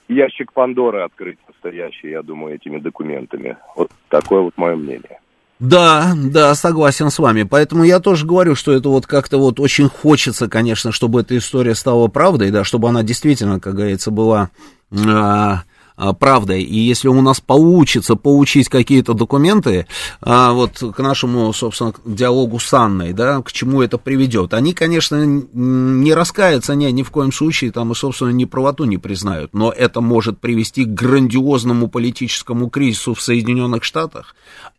S9: ящик Пандоры открыть настоящий, я думаю, этими документами. Вот такое вот мое мнение.
S2: Да, да, согласен с вами. Поэтому я тоже говорю, что это вот как-то вот очень хочется, конечно, чтобы эта история стала правдой, да, чтобы она действительно, как говорится, была а, правдой. И если у нас получится получить какие-то документы, а, вот к нашему, собственно, диалогу с Анной, да, к чему это приведет, они, конечно, не раскаются, не, ни в коем случае, там, и, собственно, ни правоту не признают, но это может привести к грандиозному политическому кризису в Соединенных Штатах,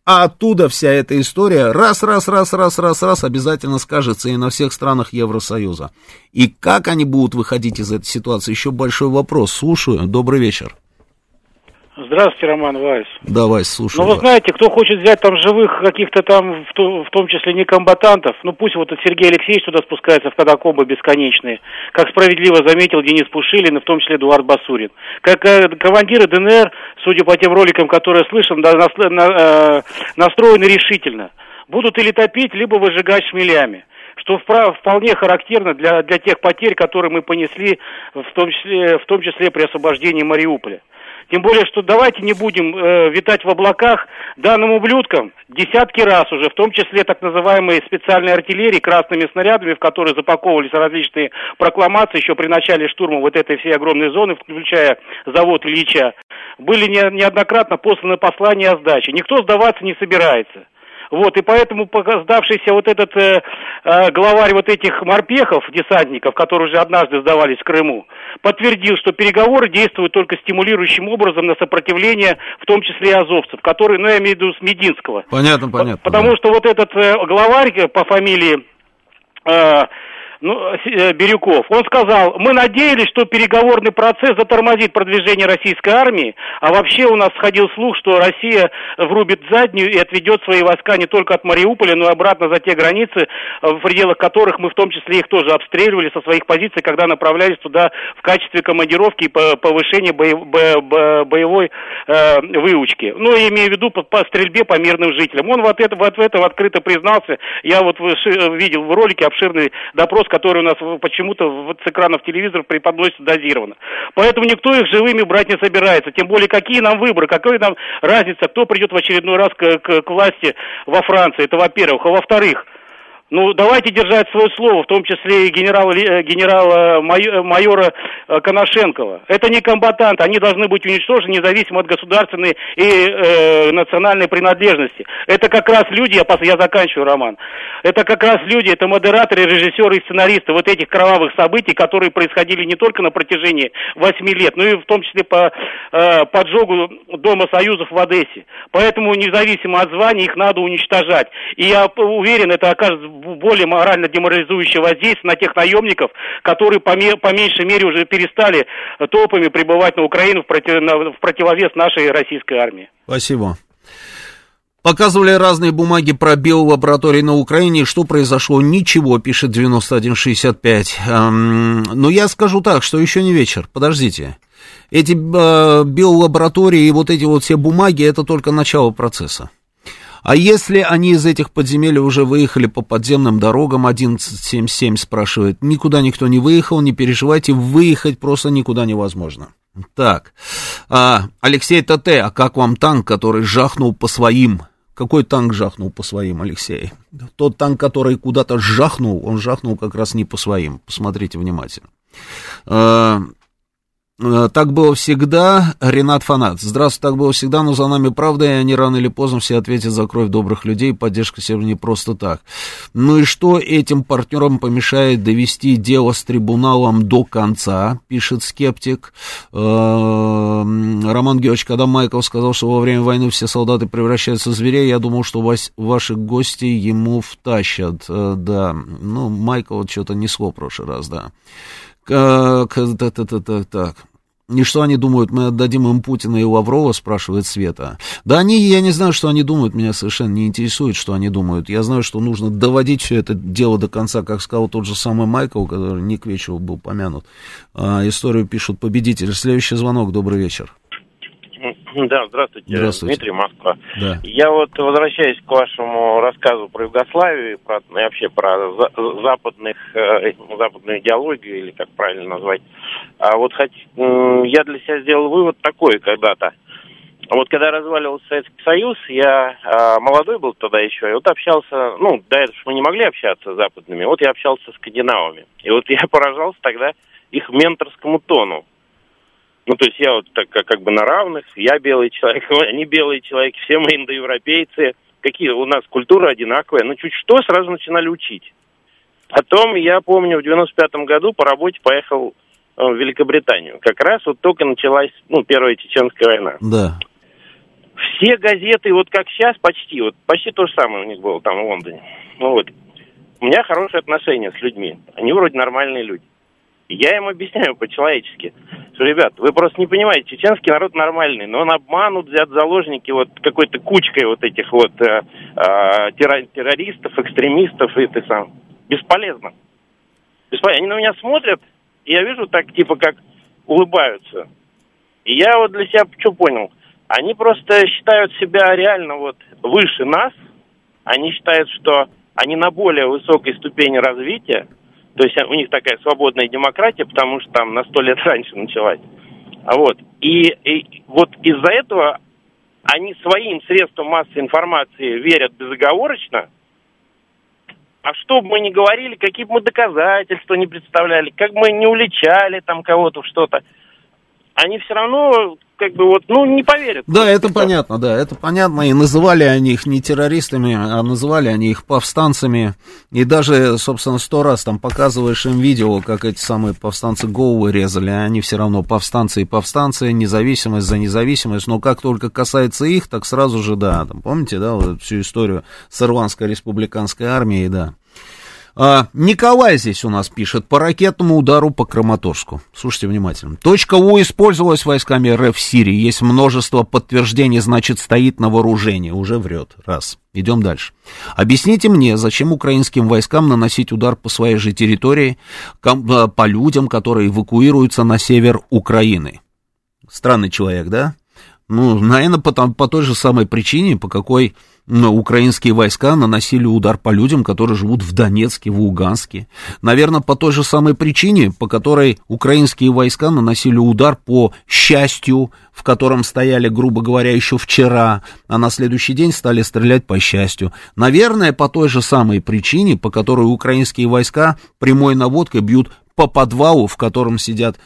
S2: а оттуда вся эта история раз, раз, раз, раз, раз, раз обязательно скажется и на всех странах Евросоюза. И как они будут выходить из этой ситуации, еще большой вопрос. Слушаю. Добрый вечер.
S10: Здравствуйте, Роман Вайс.
S2: Да, Вайс, слушаю.
S10: Ну, вы знаете, кто хочет взять там живых каких-то там, в, то, в том числе не комбатантов, ну пусть вот Сергей Алексеевич туда спускается в катакомбы бесконечные, как справедливо заметил Денис Пушилин и в том числе Эдуард Басурин. Как э, командиры ДНР, судя по тем роликам, которые я слышал, да, на, на, э, настроены решительно. Будут или топить, либо выжигать шмелями что вполне характерно для, для тех потерь, которые мы понесли, в том числе, в том числе при освобождении Мариуполя. Тем более, что давайте не будем э, витать в облаках данным ублюдкам десятки раз уже, в том числе так называемые специальные артиллерии красными снарядами, в которые запаковывались различные прокламации еще при начале штурма вот этой всей огромной зоны, включая завод Ильича, были не, неоднократно посланы послания о сдаче. Никто сдаваться не собирается. Вот, и поэтому сдавшийся вот этот э, э, главарь вот этих морпехов, десантников, которые уже однажды сдавались в Крыму, подтвердил, что переговоры действуют только стимулирующим образом на сопротивление, в том числе и азовцев, которые, ну, я имею в виду с Мединского.
S2: Понятно, понятно.
S10: Потому да. что вот этот э, главарь э, по фамилии... Э, ну, э, Бирюков, он сказал, мы надеялись, что переговорный процесс затормозит продвижение российской армии, а вообще у нас сходил слух, что Россия врубит заднюю и отведет свои войска не только от Мариуполя, но и обратно за те границы, э, в пределах которых мы в том числе их тоже обстреливали со своих позиций, когда направлялись туда в качестве командировки и повышения боевой э, выучки. Ну, я имею в виду по стрельбе по мирным жителям. Он вот, это, вот в этом открыто признался. Я вот видел в ролике обширный допрос, который у нас почему-то с экранов телевизоров преподносится дозированно. Поэтому никто их живыми брать не собирается. Тем более, какие нам выборы, какая нам разница, кто придет в очередной раз к, к, к власти во Франции. Это во-первых. А во-вторых, ну, давайте держать свое слово, в том числе и генерала, э, генерала э, майора э, Коношенкова. Это не комбатанты, они должны быть уничтожены независимо от государственной и э, национальной принадлежности. Это как раз люди, я, я заканчиваю, Роман, это как раз люди, это модераторы, режиссеры и сценаристы вот этих кровавых событий, которые происходили не только на протяжении восьми лет, но и в том числе по э, поджогу Дома Союзов в Одессе. Поэтому независимо от звания их надо уничтожать. И я уверен, это окажется более морально деморализующее воздействие на тех наемников, которые по, ме- по меньшей мере уже перестали толпами прибывать на Украину в, против- на- в противовес нашей российской армии.
S2: Спасибо. Показывали разные бумаги про биолаборатории на Украине. Что произошло? Ничего, пишет 9165. Эм, но я скажу так, что еще не вечер. Подождите. Эти э, биолаборатории и вот эти вот все бумаги, это только начало процесса. А если они из этих подземелий уже выехали по подземным дорогам, 1177 спрашивает, никуда никто не выехал, не переживайте, выехать просто никуда невозможно. Так, а, Алексей ТТ, а как вам танк, который жахнул по своим? Какой танк жахнул по своим, Алексей? Тот танк, который куда-то жахнул, он жахнул как раз не по своим. Посмотрите внимательно. А, так было всегда, Ренат Фанат. Здравствуйте, так было всегда, но за нами правда, и они рано или поздно все ответят за кровь добрых людей, поддержка себе не просто так. Ну и что этим партнерам помешает довести дело с трибуналом до конца, пишет скептик. А, Роман Георгиевич, когда Майкл сказал, что во время войны все солдаты превращаются в зверей, я думал, что ваши гости ему втащат. А, да, ну, Майкл что-то несло в прошлый раз, да. Так, так, так, так, так. И что они думают, мы отдадим им Путина и Лаврова, спрашивает Света. Да они, я не знаю, что они думают, меня совершенно не интересует, что они думают. Я знаю, что нужно доводить все это дело до конца, как сказал тот же самый Майкл, который не к вечеру был помянут. А, историю пишут победители. Следующий звонок, добрый вечер.
S11: Да, здравствуйте,
S2: Здравствуйте.
S11: Дмитрий Москва.
S2: Да.
S11: Я вот возвращаюсь к вашему рассказу про Югославию, про, и вообще про за- западных, э, западную идеологию, или как правильно назвать. А вот хоть, м, я для себя сделал вывод такой когда-то. Вот когда разваливался Советский Союз, я а, молодой был тогда еще, и вот общался, ну, до этого мы не могли общаться с западными, вот я общался с скандинавами. И вот я (laughs) поражался тогда их менторскому тону. Ну, то есть я вот так как, бы на равных, я белый человек, (laughs) они белые человеки, все мы индоевропейцы. Какие у нас культура одинаковая. Ну, чуть что, сразу начинали учить. Потом, я помню, в 95-м году по работе поехал э, в Великобританию. Как раз вот только началась, ну, Первая Чеченская война.
S2: Да.
S11: Все газеты, вот как сейчас, почти, вот почти то же самое у них было там в Лондоне. Ну вот. У меня хорошие отношения с людьми. Они вроде нормальные люди. Я им объясняю по-человечески, что, ребят, вы просто не понимаете, чеченский народ нормальный, но он обманут, взят заложники вот какой-то кучкой вот этих вот э, э, терро- террористов, экстремистов и ты сам. Бесполезно. Бесполезно. Они на меня смотрят, и я вижу так, типа, как улыбаются. И я вот для себя что понял? Они просто считают себя реально вот выше нас. Они считают, что они на более высокой ступени развития. То есть у них такая свободная демократия, потому что там на сто лет (laughs) раньше началась. А вот. И, и вот из-за этого они своим средствам массовой информации верят безоговорочно. А что бы мы ни говорили, какие бы мы доказательства не представляли, как бы мы не уличали там кого-то в что-то, они все равно как бы вот, ну, не поверят.
S2: Да, это понятно, да, это понятно. И называли они их не террористами, а называли они их повстанцами. И даже, собственно, сто раз там показываешь им видео, как эти самые повстанцы головы резали, а они все равно повстанцы и повстанцы, независимость за независимость. Но как только касается их, так сразу же, да, там, помните, да, вот всю историю с Ирландской республиканской армией, да. А, Николай здесь у нас пишет по ракетному удару по Краматорску. Слушайте внимательно. Точка У использовалась войсками РФ в Сирии. Есть множество подтверждений, значит, стоит на вооружении. Уже врет. Раз. Идем дальше. Объясните мне, зачем украинским войскам наносить удар по своей же территории, э, по людям, которые эвакуируются на север Украины? Странный человек, да? Ну, наверное, по, там- по той же самой причине, по какой украинские войска наносили удар по людям, которые живут в Донецке, в Луганске. Наверное, по той же самой причине, по которой украинские войска наносили удар по счастью, в котором стояли, грубо говоря, еще вчера, а на следующий день стали стрелять по счастью. Наверное, по той же самой причине, по которой украинские войска прямой наводкой бьют по подвалу, в котором сидят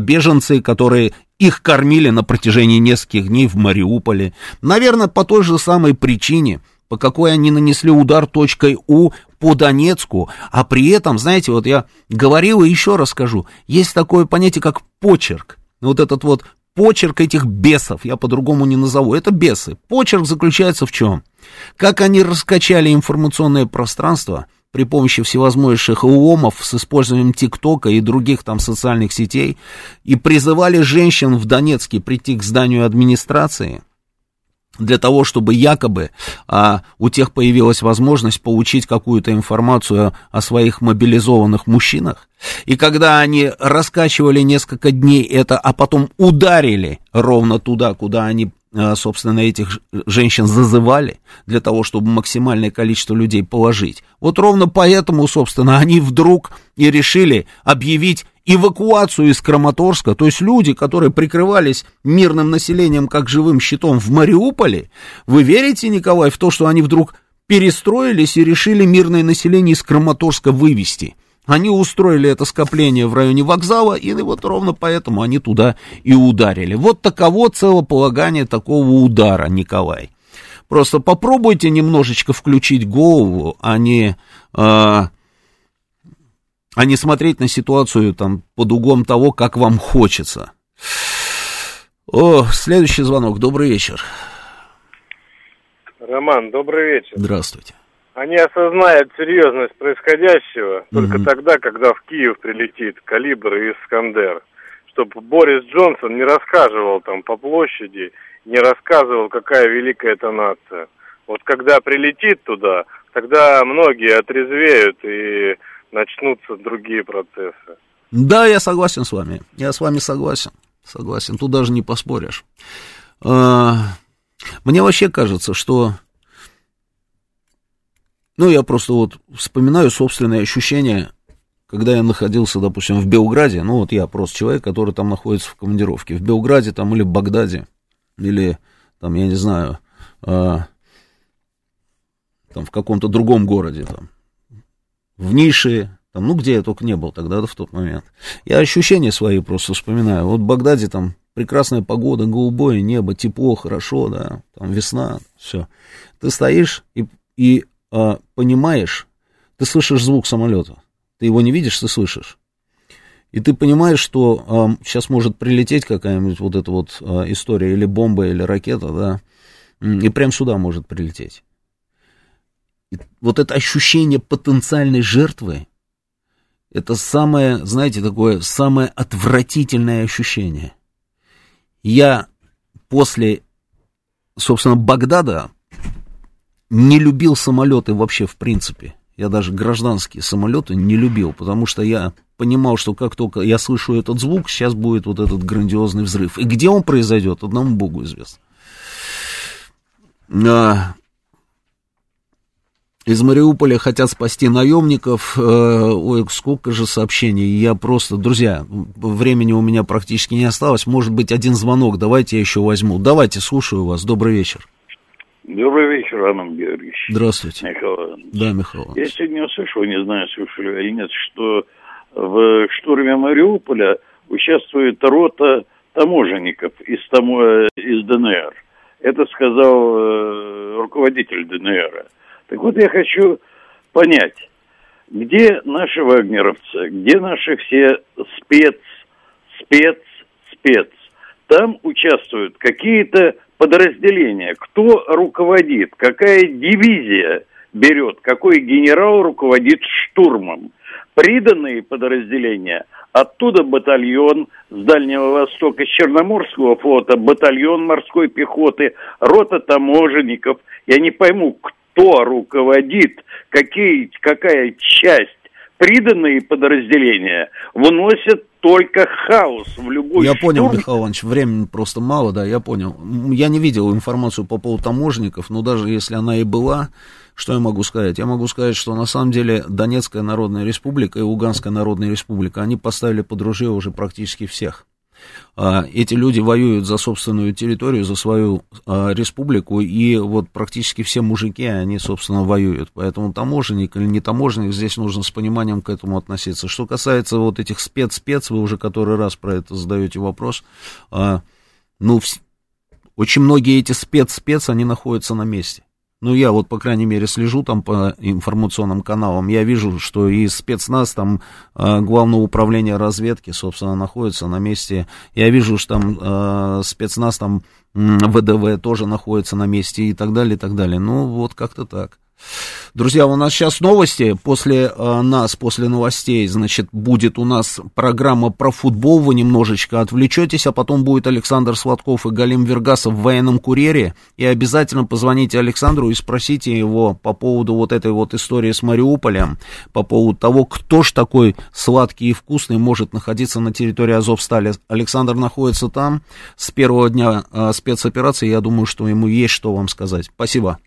S2: беженцы, которые их кормили на протяжении нескольких дней в Мариуполе. Наверное, по той же самой причине, по какой они нанесли удар точкой У по Донецку, а при этом, знаете, вот я говорил и еще раз скажу, есть такое понятие, как почерк. Вот этот вот почерк этих бесов, я по-другому не назову, это бесы. Почерк заключается в чем? Как они раскачали информационное пространство, при помощи всевозможных УОМов с использованием ТикТока и других там социальных сетей и призывали женщин в Донецке прийти к зданию администрации для того, чтобы якобы а, у тех появилась возможность получить какую-то информацию о своих мобилизованных мужчинах. И когда они раскачивали несколько дней это, а потом ударили ровно туда, куда они собственно, этих женщин зазывали для того, чтобы максимальное количество людей положить. Вот ровно поэтому, собственно, они вдруг и решили объявить эвакуацию из Краматорска, то есть люди, которые прикрывались мирным населением как живым щитом в Мариуполе, вы верите, Николай, в то, что они вдруг перестроились и решили мирное население из Краматорска вывести? Они устроили это скопление в районе вокзала, и вот ровно поэтому они туда и ударили. Вот таково целополагание такого удара, Николай. Просто попробуйте немножечко включить голову, а не э, а не смотреть на ситуацию там под углом того, как вам хочется. О, следующий звонок. Добрый вечер.
S5: Роман, добрый вечер.
S2: Здравствуйте.
S5: Они осознают серьезность происходящего только тогда, когда в Киев прилетит Калибр и Искандер. Чтобы Борис Джонсон не рассказывал там по площади, не рассказывал, какая великая эта нация. Вот когда прилетит туда, тогда многие отрезвеют и начнутся другие процессы.
S2: Да, я согласен с вами. Я с вами согласен. Согласен. Тут даже не поспоришь. А, мне вообще кажется, что... Ну, я просто вот вспоминаю собственные ощущения, когда я находился, допустим, в Белграде. Ну, вот я просто человек, который там находится в командировке. В Белграде там или в Багдаде, или там, я не знаю, а, там в каком-то другом городе там в нише, там, ну, где я только не был тогда, в тот момент. Я ощущения свои просто вспоминаю. Вот в Багдаде там прекрасная погода, голубое небо, тепло, хорошо, да, там весна, все. Ты стоишь и, и а, понимаешь, ты слышишь звук самолета. Ты его не видишь, ты слышишь. И ты понимаешь, что а, сейчас может прилететь какая-нибудь вот эта вот а, история, или бомба, или ракета, да, и прям сюда может прилететь вот это ощущение потенциальной жертвы, это самое, знаете, такое самое отвратительное ощущение. Я после, собственно, Багдада не любил самолеты вообще в принципе. Я даже гражданские самолеты не любил, потому что я понимал, что как только я слышу этот звук, сейчас будет вот этот грандиозный взрыв. И где он произойдет, одному Богу известно. А, из Мариуполя хотят спасти наемников. Э, ой, сколько же сообщений. Я просто, друзья, времени у меня практически не осталось. Может быть, один звонок. Давайте я еще возьму. Давайте, слушаю вас. Добрый вечер.
S12: Добрый вечер, Роман Георгиевич.
S2: Здравствуйте.
S12: Михаил
S2: Да, Михаил
S12: Я сегодня услышал, не знаю, слышали или нет, что в штурме Мариуполя участвует рота таможенников из, тамо... из ДНР. Это сказал э, руководитель ДНР. Так вот я хочу понять, где наши вагнеровцы, где наши все спец, спец, спец. Там участвуют какие-то подразделения, кто руководит, какая дивизия берет, какой генерал руководит штурмом. Приданные подразделения, оттуда батальон с Дальнего Востока, с Черноморского флота, батальон морской пехоты, рота таможенников. Я не пойму, кто руководит, какие, какая часть. Приданные подразделения вносят только хаос в любой
S2: Я
S12: штурм.
S2: понял, Михаил Иванович, времени просто мало, да, я понял. Я не видел информацию по поводу таможенников, но даже если она и была, что я могу сказать? Я могу сказать, что на самом деле Донецкая Народная Республика и Луганская Народная Республика, они поставили под ружье уже практически всех. А, эти люди воюют за собственную территорию, за свою а, республику, и вот практически все мужики, они, собственно, воюют. Поэтому таможенник или не таможенник, здесь нужно с пониманием к этому относиться. Что касается вот этих спец-спец, вы уже который раз про это задаете вопрос, а, ну, очень многие эти спец-спец, они находятся на месте. Ну, я вот, по крайней мере, слежу там по информационным каналам. Я вижу, что и спецназ, там, э, Главное управление разведки, собственно, находится на месте. Я вижу, что там э, спецназ, там, ВДВ тоже находится на месте и так далее, и так далее. Ну, вот как-то так. Друзья, у нас сейчас новости. После э, нас, после новостей, значит, будет у нас программа про футбол. Вы немножечко отвлечетесь, а потом будет Александр Сладков и Галим Вергасов в военном курьере. И обязательно позвоните Александру и спросите его по поводу вот этой вот истории с Мариуполем, по поводу того, кто ж такой сладкий и вкусный может находиться на территории Азовстали. Александр находится там с первого дня э, спецоперации. Я думаю, что ему есть что вам сказать. Спасибо.